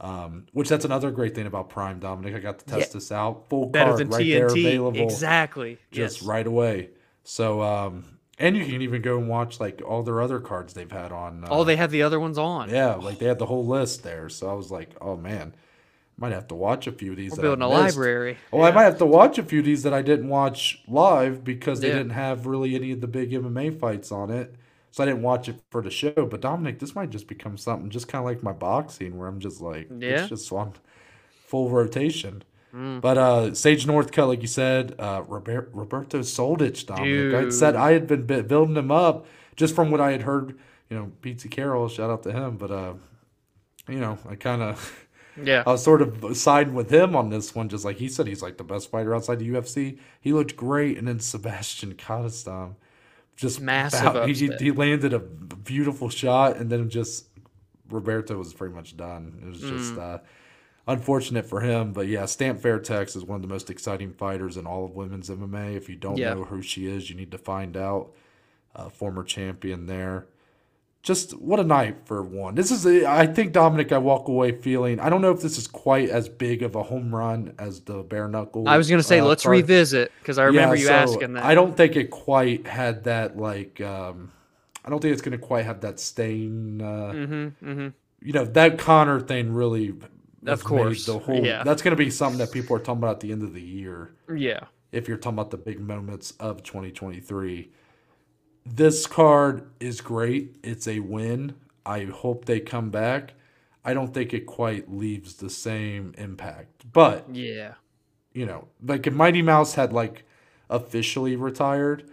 Um, which that's another great thing about Prime, Dominic. I got to test
Yeah.
this out. Full
Better
card right there available
Exactly.
just
yes.
right away. So um, And you can even go and watch like all their other cards they've had on. Uh,
oh, they had the other ones on.
yeah, like they had the whole list there. So I was like, oh man, might have to watch a few of these.
We're
that
building
I
a
missed.
library.
Oh, I might have to watch a few of these that I didn't watch live because they
Yeah.
didn't have really any of the big MMA fights on it. So I didn't watch it for the show. But Dominic, this might just become something just kind of like my boxing where I'm just like,
Yeah.
it's just on full rotation.
Mm.
But uh Sage Northcutt, like you said, uh Robert, Roberto Soldic, Dominic. I said I had been building him up just from what I had heard, you know, Pete Carroll, shout out to him. But uh, you know, I kind of
Yeah.
I was sort of siding with him on this one, just like he said he's like the best fighter outside the UFC. He looked great, and then Zebaztian Kadestam just
Massive
he, he landed a beautiful shot, and then just Roberto was pretty much done. It was just
Mm.
uh, unfortunate for him, but yeah, Stamp Fairtex is one of the most exciting fighters in all of women's MMA. If you don't
Yeah.
know who she is, you need to find out. Uh, former champion there just what a night for one. This is, a, I think, Dominic, I walk away feeling, I don't know if this is quite as big of a home run as the bare knuckle.
I was gonna say
uh,
let's
card.
revisit because I remember
Yeah,
you
so
asking that.
I don't think it quite had that, like, um, I don't think it's going to quite have that stain. Uh,
Mm-hmm. Mm-hmm.
you know, that Conor thing really. Of
course,
The whole,
yeah.
That's going to be something that people are talking about at the end of the year
Yeah.
if you're talking about the big moments of 2023. This card is great. It's a win. I hope they come back. I don't think it quite leaves the same impact. But,
Yeah.
you know, like if Mighty Mouse had like officially retired,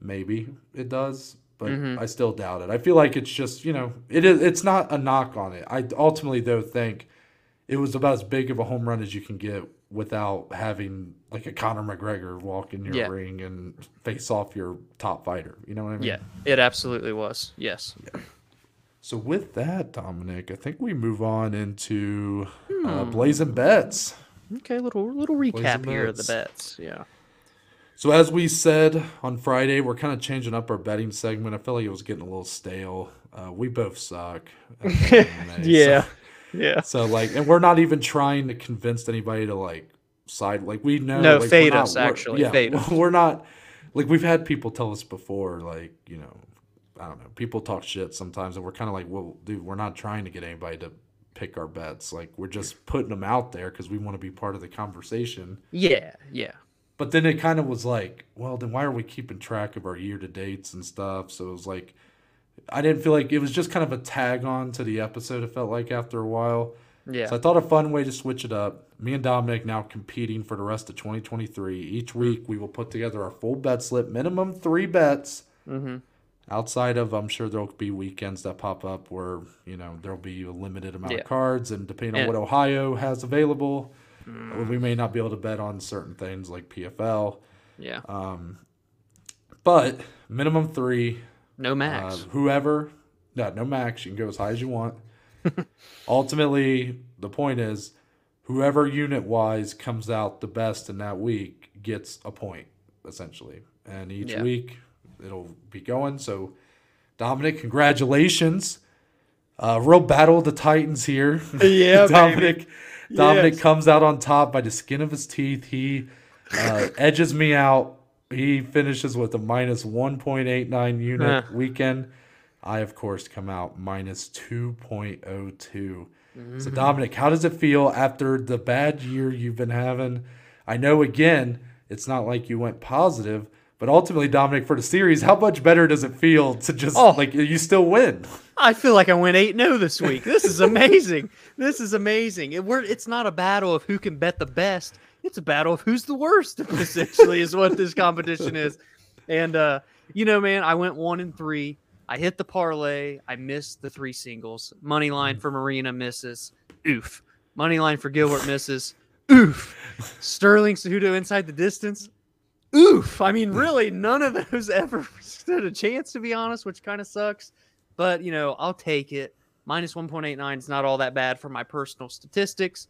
maybe it does, but
Mhm.
I still doubt it. I feel like it's just, you know, it is it's not a knock on it. I ultimately though think it was about as big of a home run as you can get without having like a Conor McGregor walk in your
Yeah.
ring and face off your top fighter. You know what I mean?
Yeah. It absolutely was. Yes.
So with that, Dominic, I think we move on into uh,
Hmm.
blazing bets.
Okay. Little little recap here of the
bets.
bets. Yeah.
So as we said on Friday, we're kind of changing up our betting segment. I feel like it was getting a little stale. Uh, we both suck. MMA,
Yeah.
So,
Yeah.
so, like, and we're not even trying to convince anybody to like side. Like we know.
No,
like,
fade us, actually,
Yeah,
fade
we're not. Like we've had people tell us before, like you know, I don't know. People talk shit sometimes, and we're kind of like, well, dude, we're not trying to get anybody to pick our bets. Like we're just putting them out there because we want to be part of the conversation.
Yeah. Yeah.
But then it kind of was like, well, then why are we keeping track of our year to dates and stuff? So it was like, I didn't feel like it was just kind of a tag on to the episode. It felt like after a while.
Yeah.
So I thought a fun way to switch it up. Me and Dominic now competing for the rest of 2023. Each week we will put together our full bet slip, minimum three bets.
mm-hmm.
Outside of, I'm sure there'll be weekends that pop up where you know there'll be a limited amount
Yeah.
of cards, and depending on what Ohio has available,
Mm.
we may not be able to bet on certain things like PFL.
Yeah.
Um, but minimum three.
No max.
Uh, whoever, no, no max. You can go as high as you want. Ultimately, the point is, whoever unit wise comes out the best in that week gets a point, essentially. And each
Yeah.
week it'll be going. So, Dominic, congratulations. Uh, real battle of the Titans here.
Yeah,
Dominic. Dominic
Yes.
comes out on top by the skin of his teeth. He uh, edges me out. He finishes with a minus 1.89 unit weekend. I, of course, come out minus 2.02.
Mm-hmm.
So, Dominic, how does it feel after the bad year you've been having? I know, again, it's not like you went positive, but ultimately, Dominic, for the series, how much better does it feel to just,
Oh.
like, you still win?
I feel like I went 8 0 this week. This is amazing. this is amazing. It, we're, it's not a battle of who can bet the best. It's a battle of who's the worst, essentially, is what this competition is. And, uh, you know, man, I went one and three. I hit the parlay. I missed the three singles. Money line for Marina misses. Oof. Money line for Gilbert misses. Oof. Sterling Cejudo inside the distance. Oof. I mean, really, none of those ever stood a chance, to be honest, which kind of sucks. But, you know, I'll take it. Minus 1.89 is not all that bad for my personal statistics.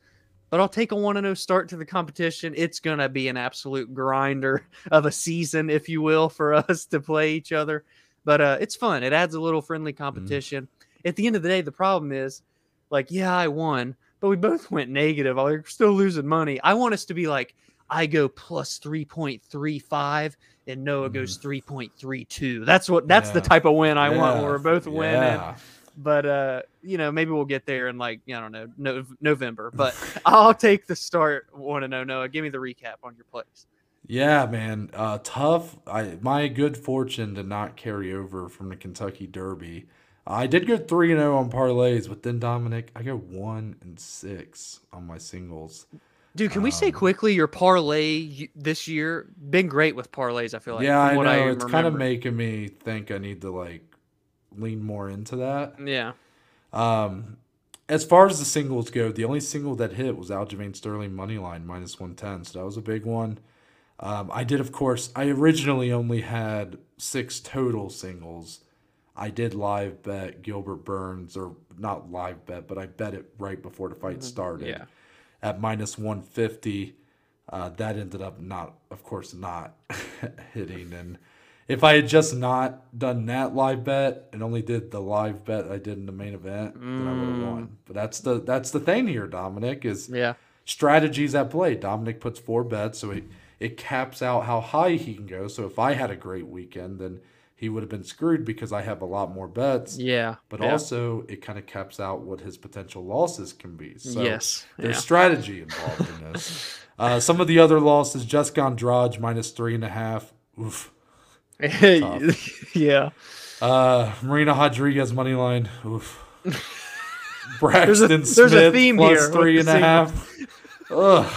But I'll take a 1 0 start to the competition. It's going to be an absolute grinder of a season, if you will, for us to play each other. But uh, it's fun. It adds a little friendly competition. At the end of the day, the problem is like, yeah, I won, but we both went negative. We're still losing money. I want us to be like, I go plus 3.35 and Noah goes
Mm-hmm.
3.32. That's what that's the type of win I want
Yeah,
where we're both winning.
Yeah.
But uh, you know, maybe we'll get there in like, I don't know, no, November. But I'll take the start one to know Noah. Give me the recap on your plays.
Yeah, man. Uh, tough. I my good fortune did not carry over from the Kentucky Derby. I did go three and zero on parlays, but then Dominic, I go one and six on my singles.
Dude, can we say
Um,
quickly your parlay this year been great with parlays? I feel like
yeah,
from
I
what
know.
am
it's kind of making me think I need to like lean more into that.
yeah.
Um, as far as the singles go, the only single that hit was Aljamain Sterling money line minus one ten, so that was a big one. Um, I did, of course. I originally only had six total singles. I did live bet Gilbert Burns, or not live bet, but I bet it right before the fight started
Yeah.
at minus 150. Uh, that ended up not, of course, not hitting. And if I had just not done that live bet and only did the live bet I did in the main event, then I would have won. But that's the that's the thing here, Dominic, is
Yeah.
strategies at play. Dominic puts four bets, so it it caps out how high he can go. So if I had a great weekend, then he would have been screwed because I have a lot more bets.
Yeah.
But
yeah.
also, it kind of caps out what his potential losses can be. So
yes.
there's
Yeah.
strategy involved in this. Uh, some of the other losses, Jessica Andrade minus three and a half. Oof.
yeah.
Uh, Marina Rodriguez money line. Oof.
There's
Braxton
a- there's a
Smith
theme
plus
here
three
the
and a half. Ugh.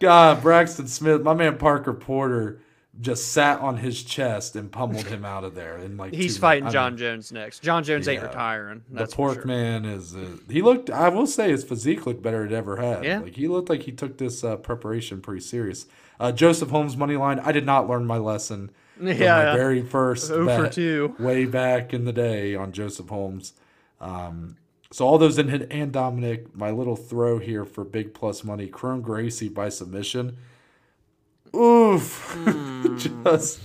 God, Braxton Smith, my man Parker Porter just sat on his chest and pummeled him out of there. In like
He's fighting
I mean,
Jon Jones next. Jon Jones ain't retiring.
The
That's for
pork
sure.
man is. Uh, he looked. I will say his physique looked better than it ever had.
Yeah.
Like he looked like he took this uh, preparation pretty serious. Uh, Joseph Holmes money line. I did not learn my lesson.
Yeah,
my very first
Oh
bet
two.
way back in the day on Joseph Holmes. Um, so all those in hit and Dominic. My little throw here for big plus money. Kron Gracie by submission. Oof.
Hmm.
just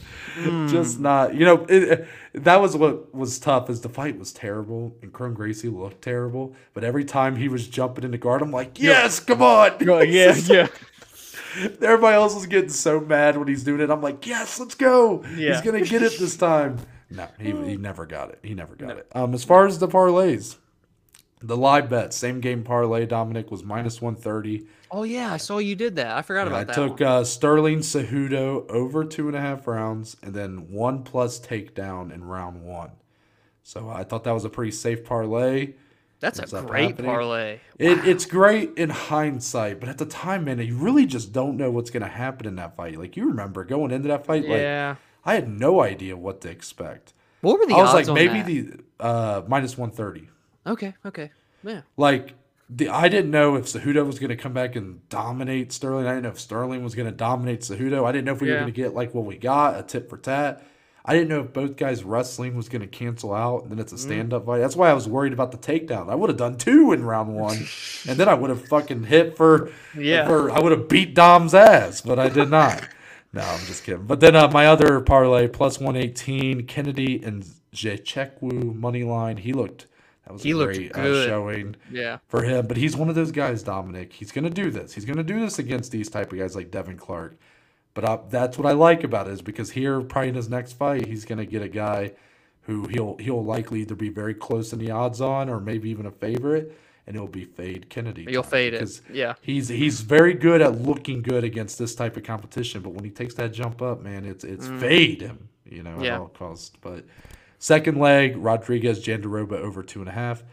just not you know it, that was what was tough is the fight was terrible and Kron Gracie looked terrible but every time he was jumping into guard I'm like yes come on
yeah, yeah.
Everybody else was getting so mad when he's doing it I'm like yes let's go
Yeah.
he's gonna get it this time no he, he never got it he never got it um as far as the parlays the live bet same game parlay Dominic was minus 130
Oh yeah, I saw you did that. I forgot
yeah, I
about that.
I took
one.
uh, Sterling Cejudo over two and a half rounds, and then one plus takedown in round one. So I thought that was a pretty safe parlay.
That's
ends
a great parlay.
It, it's great in hindsight, but at the time, man, you really just don't know what's going to happen in that fight. Like you remember going into that fight, like
Yeah.
I had no idea what to expect.
what were the odds?
I was like, maybe
that?
the uh, minus one thirty.
Okay. Okay. Yeah.
like the I didn't know if Cejudo was going to come back and dominate Sterling. I didn't know if Sterling was going to dominate Cejudo. I didn't know if we were going to get like what we got, a tit for tat. I didn't know if both guys wrestling was going to cancel out, and then it's a stand up fight. That's why I was worried about the takedown. I would have done two in round one, and then I would have fucking hit for
Yeah.
For, I would have beat Dom's ass, but I did not. no, I'm just kidding. But then uh, my other parlay plus one eighteen Kennedy and Jechekwu money line. He looked. That was
He
a
looked
great uh,
good.
showing
Yeah.
for him. But he's one of those guys, Dominic. He's going to do this. He's going to do this against these type of guys like Devin Clark. But uh, that's what I like about it is because here, probably in his next fight, he's going to get a guy who he'll he'll likely either be very close in the odds on or maybe even a favorite, and it'll be fade Kennedy.
You'll fade it. Yeah.
He's he's very good at looking good against this type of competition, but when he takes that jump up, man, it's it's fade him, you know,
Mm. Yeah.
at all costs. But second leg, Rodriguez Jandiroba over two and a half,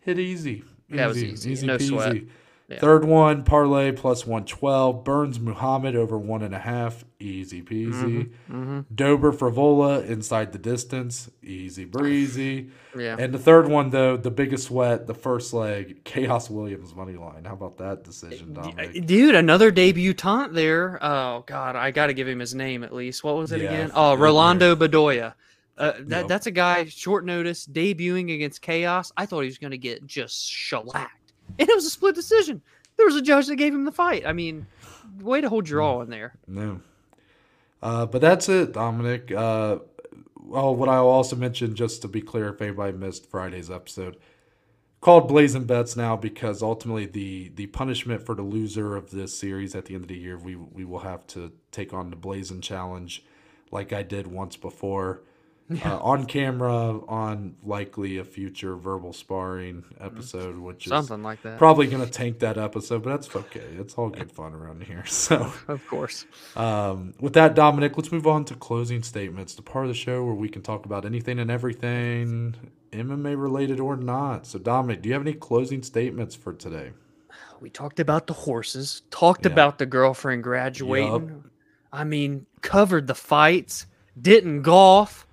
hit easy,
That was easy. No
peasy.
sweat. Yeah.
Third one, parlay plus one twelve. Burns Muhammad over one and a half, easy peasy.
Mm-hmm.
Dober Frevola inside the distance, easy breezy.
Yeah.
And the third one, though, the biggest sweat, the first leg, Khaos Williams money line. How about that decision, Dominic?
Dude, another debutante there. Oh God, I got to give him his name at least. What was it
Yeah,
again? Oh. Rolando Bedoya. Uh, that
Yep.
that's a guy short notice debuting against Khaos. I thought he was going to get just shellacked, and it was a split decision. There was a judge that gave him the fight. I mean, way to hold your all in there.
No. Uh, but that's it, Dominic. Uh, well, what I'll also mention, just to be clear, if anybody missed Friday's episode, called Blazing Bets now because ultimately the the punishment for the loser of this series at the end of the year, we we will have to take on the Blazing Challenge, like I did once before, uh, on camera on likely a future verbal sparring episode, which is
Something like that.
probably gonna tank that episode, but that's okay. It's all good fun around here. So.
of course.
Um, with that, Dominic, let's move on to closing statements, the part of the show where we can talk about anything and everything, MMA related or not. So, Dominic, do you have any closing statements for today?
We talked about the horses, talked
Yeah.
about the girlfriend graduating. I mean, covered the fights, didn't golf.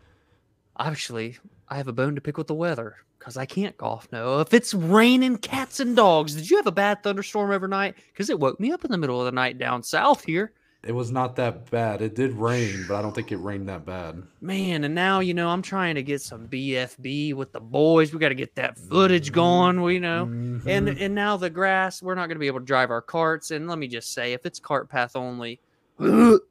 Actually, I have a bone to pick with the weather because I can't golf now. If it's raining cats and dogs, did you have a bad thunderstorm overnight? Because it woke me up in the middle of the night down south here.
It was not that bad. It did rain, but I don't think it rained that bad.
Man, and now, you know, I'm trying to get some BFB with the boys. We got to get that footage going, we know. And
Mhm.
and now the grass, we're not going to be able to drive our carts. And let me just say, if it's cart path only,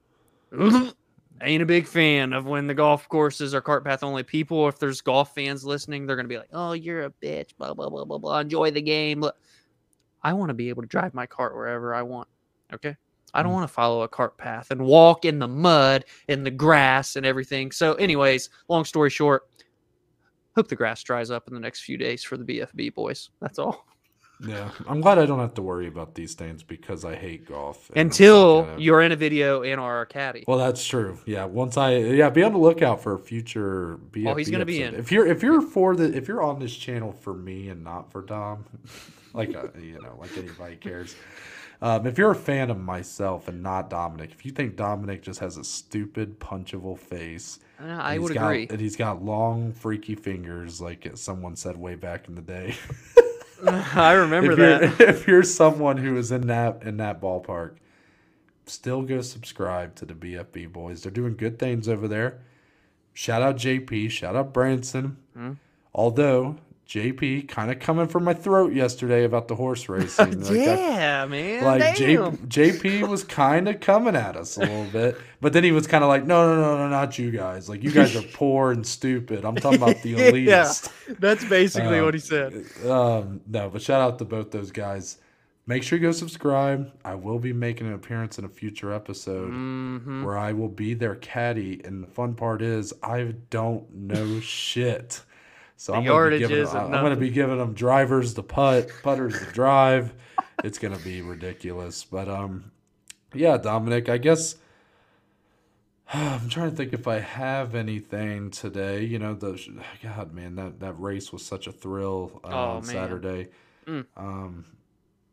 ain't a big fan of when the golf courses are cart path only. People, if there's golf fans listening, they're going to be like, "Oh, you're a bitch." Blah blah blah blah blah. Enjoy the game. Look, I want to be able to drive my cart wherever I want. Okay. I don't
Mm.
want to follow a cart path and walk in the mud and the grass and everything. So, anyways, long story short, hope the grass dries up in the next few days for the BFB boys. That's all.
Yeah, I'm glad I don't have to worry about these things because I hate golf. and
Until
gonna-
you're in a video in our caddy.
Well, that's true. Yeah, once I yeah, be on the lookout for future BFB.
Oh, he's gonna be in.
If you're if you're for the if you're on this channel for me and not for Dom, like uh, you know, like anybody cares. Um, if you're a fan of myself and not Dominic, if you think Dominic just has a stupid punchable face,
Uh,
and
I would
got-
agree.
and he's got long freaky fingers, like someone said way back in the day.
I remember
if you're,
that.
if you're someone who is in that in that ballpark, still go subscribe to the BFB boys. They're doing good things over there. Shout out JP. Shout out Branson.
Hmm.
Although JP kind of coming from my throat yesterday about the horse racing. Like,
yeah, man.
like J-. JP was kind of coming at us a little bit, but then he was kind of like, "No, no, no, no, not you guys. Like you guys are poor and stupid. I'm talking about the elitist. Yeah.
That's basically
Um,
what he said.
Um, no, but shout out to both those guys. Make sure you go subscribe. I will be making an appearance in a future episode
hmm
where I will be their caddy. And the fun part is, I don't know shit. So
The
I'm gonna, be
yardage
giving, I'm gonna be giving them drivers to putt, putters to drive. It's gonna be ridiculous. But um, yeah, Dominic, I guess I'm trying to think if I have anything today. You know, the God, man, that that race was such a thrill uh,
Oh,
on
man.
Saturday.
Mm.
Um,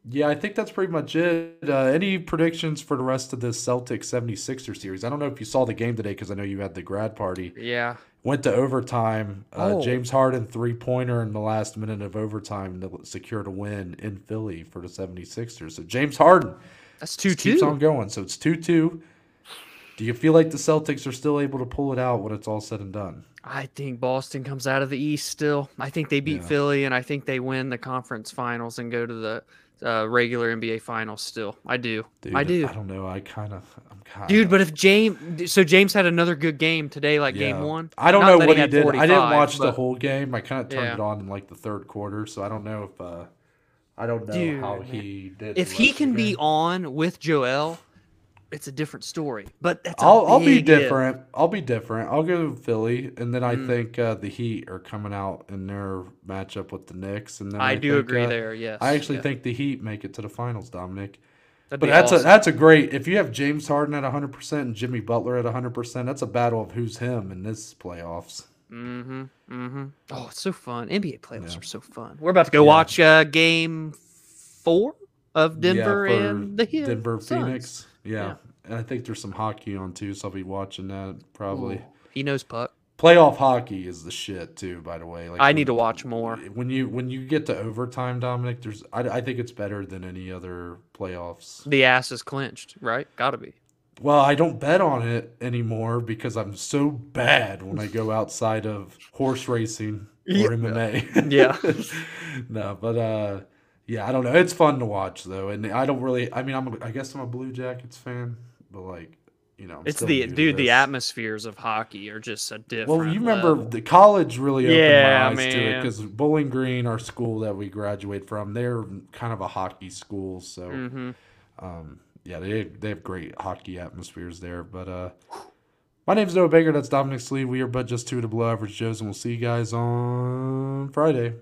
yeah, I think that's pretty much it. Uh, any predictions for the rest of the Celtics 76er series? I don't know if you saw the game today because I know you had the grad party.
Yeah.
Went to overtime. Uh,
Oh.
James Harden three pointer in the last minute of overtime to secure a win in Philly for the 76ers. So James Harden
That's
just
2
keeps on going. So it's 2 2. Do you feel like the Celtics are still able to pull it out when it's all said and done?
I think Boston comes out of the East still. I think they beat
Yeah.
Philly, and I think they win the conference finals and go to the uh, regular NBA finals still. I do.
Dude,
I do.
I don't know. I kind of, I'm kind
Dude, but if James, so James had another good game today, like game one.
I don't
Not
know what he,
had
did. I didn't
45,
watch the whole game. I kind of turned
Yeah.
it on in like the third quarter, so I don't know if uh, I don't know
Dude,
how
man.
he did.
If he can be on with Joel, it's a different story. But that's
I'll I'll be
if.
different. I'll be different. I'll go to Philly, and then I
Mm.
think uh, the Heat are coming out in their matchup with the Knicks, and then
I, do
think,
agree
uh,
there. Yes,
I actually
yeah.
think the Heat make it to the finals, Dominic.
That'd
But that's a that's a great. If you have James Harden at 100 percent and Jimmy Butler at 100 percent, that's a battle of who's him in this playoffs.
Mm-hmm. Mm-hmm. Oh, it's so fun. NBA playoffs
Yeah.
are so fun. We're about to go
Yeah.
watch uh, game four of Denver and the Heat.
Denver
Suns.
Phoenix. Yeah.
Yeah.
And I think there's some hockey on too, so I'll be watching that probably.
Ooh, he knows puck.
Playoff hockey is the shit too, by the way. Like
I
when-
need to watch more.
When you when you get to overtime, Dominic, there's I, I think it's better than any other playoffs.
The ass is clenched, right? Gotta be.
Well, I don't bet on it anymore because I'm so bad when I go outside of horse racing or
Yeah.
MMA.
Yeah.
no, but uh yeah, I don't know. It's fun to watch though. And I don't really I mean I'm a, I guess I'm a Blue Jackets fan, but like you know, I'm
It's the dude. The atmospheres of hockey are just a different.
Well, you remember
level.
the college really opened
Yeah,
my eyes to it
man.
because Bowling Green, our school that we graduate from, they're kind of a hockey school. So,
Mhm.
um, yeah, they they have great hockey atmospheres there. But uh, my name's Noah Baker. That's Dominic Slee. We are but just two to below average Joes, and we'll see you guys on Friday.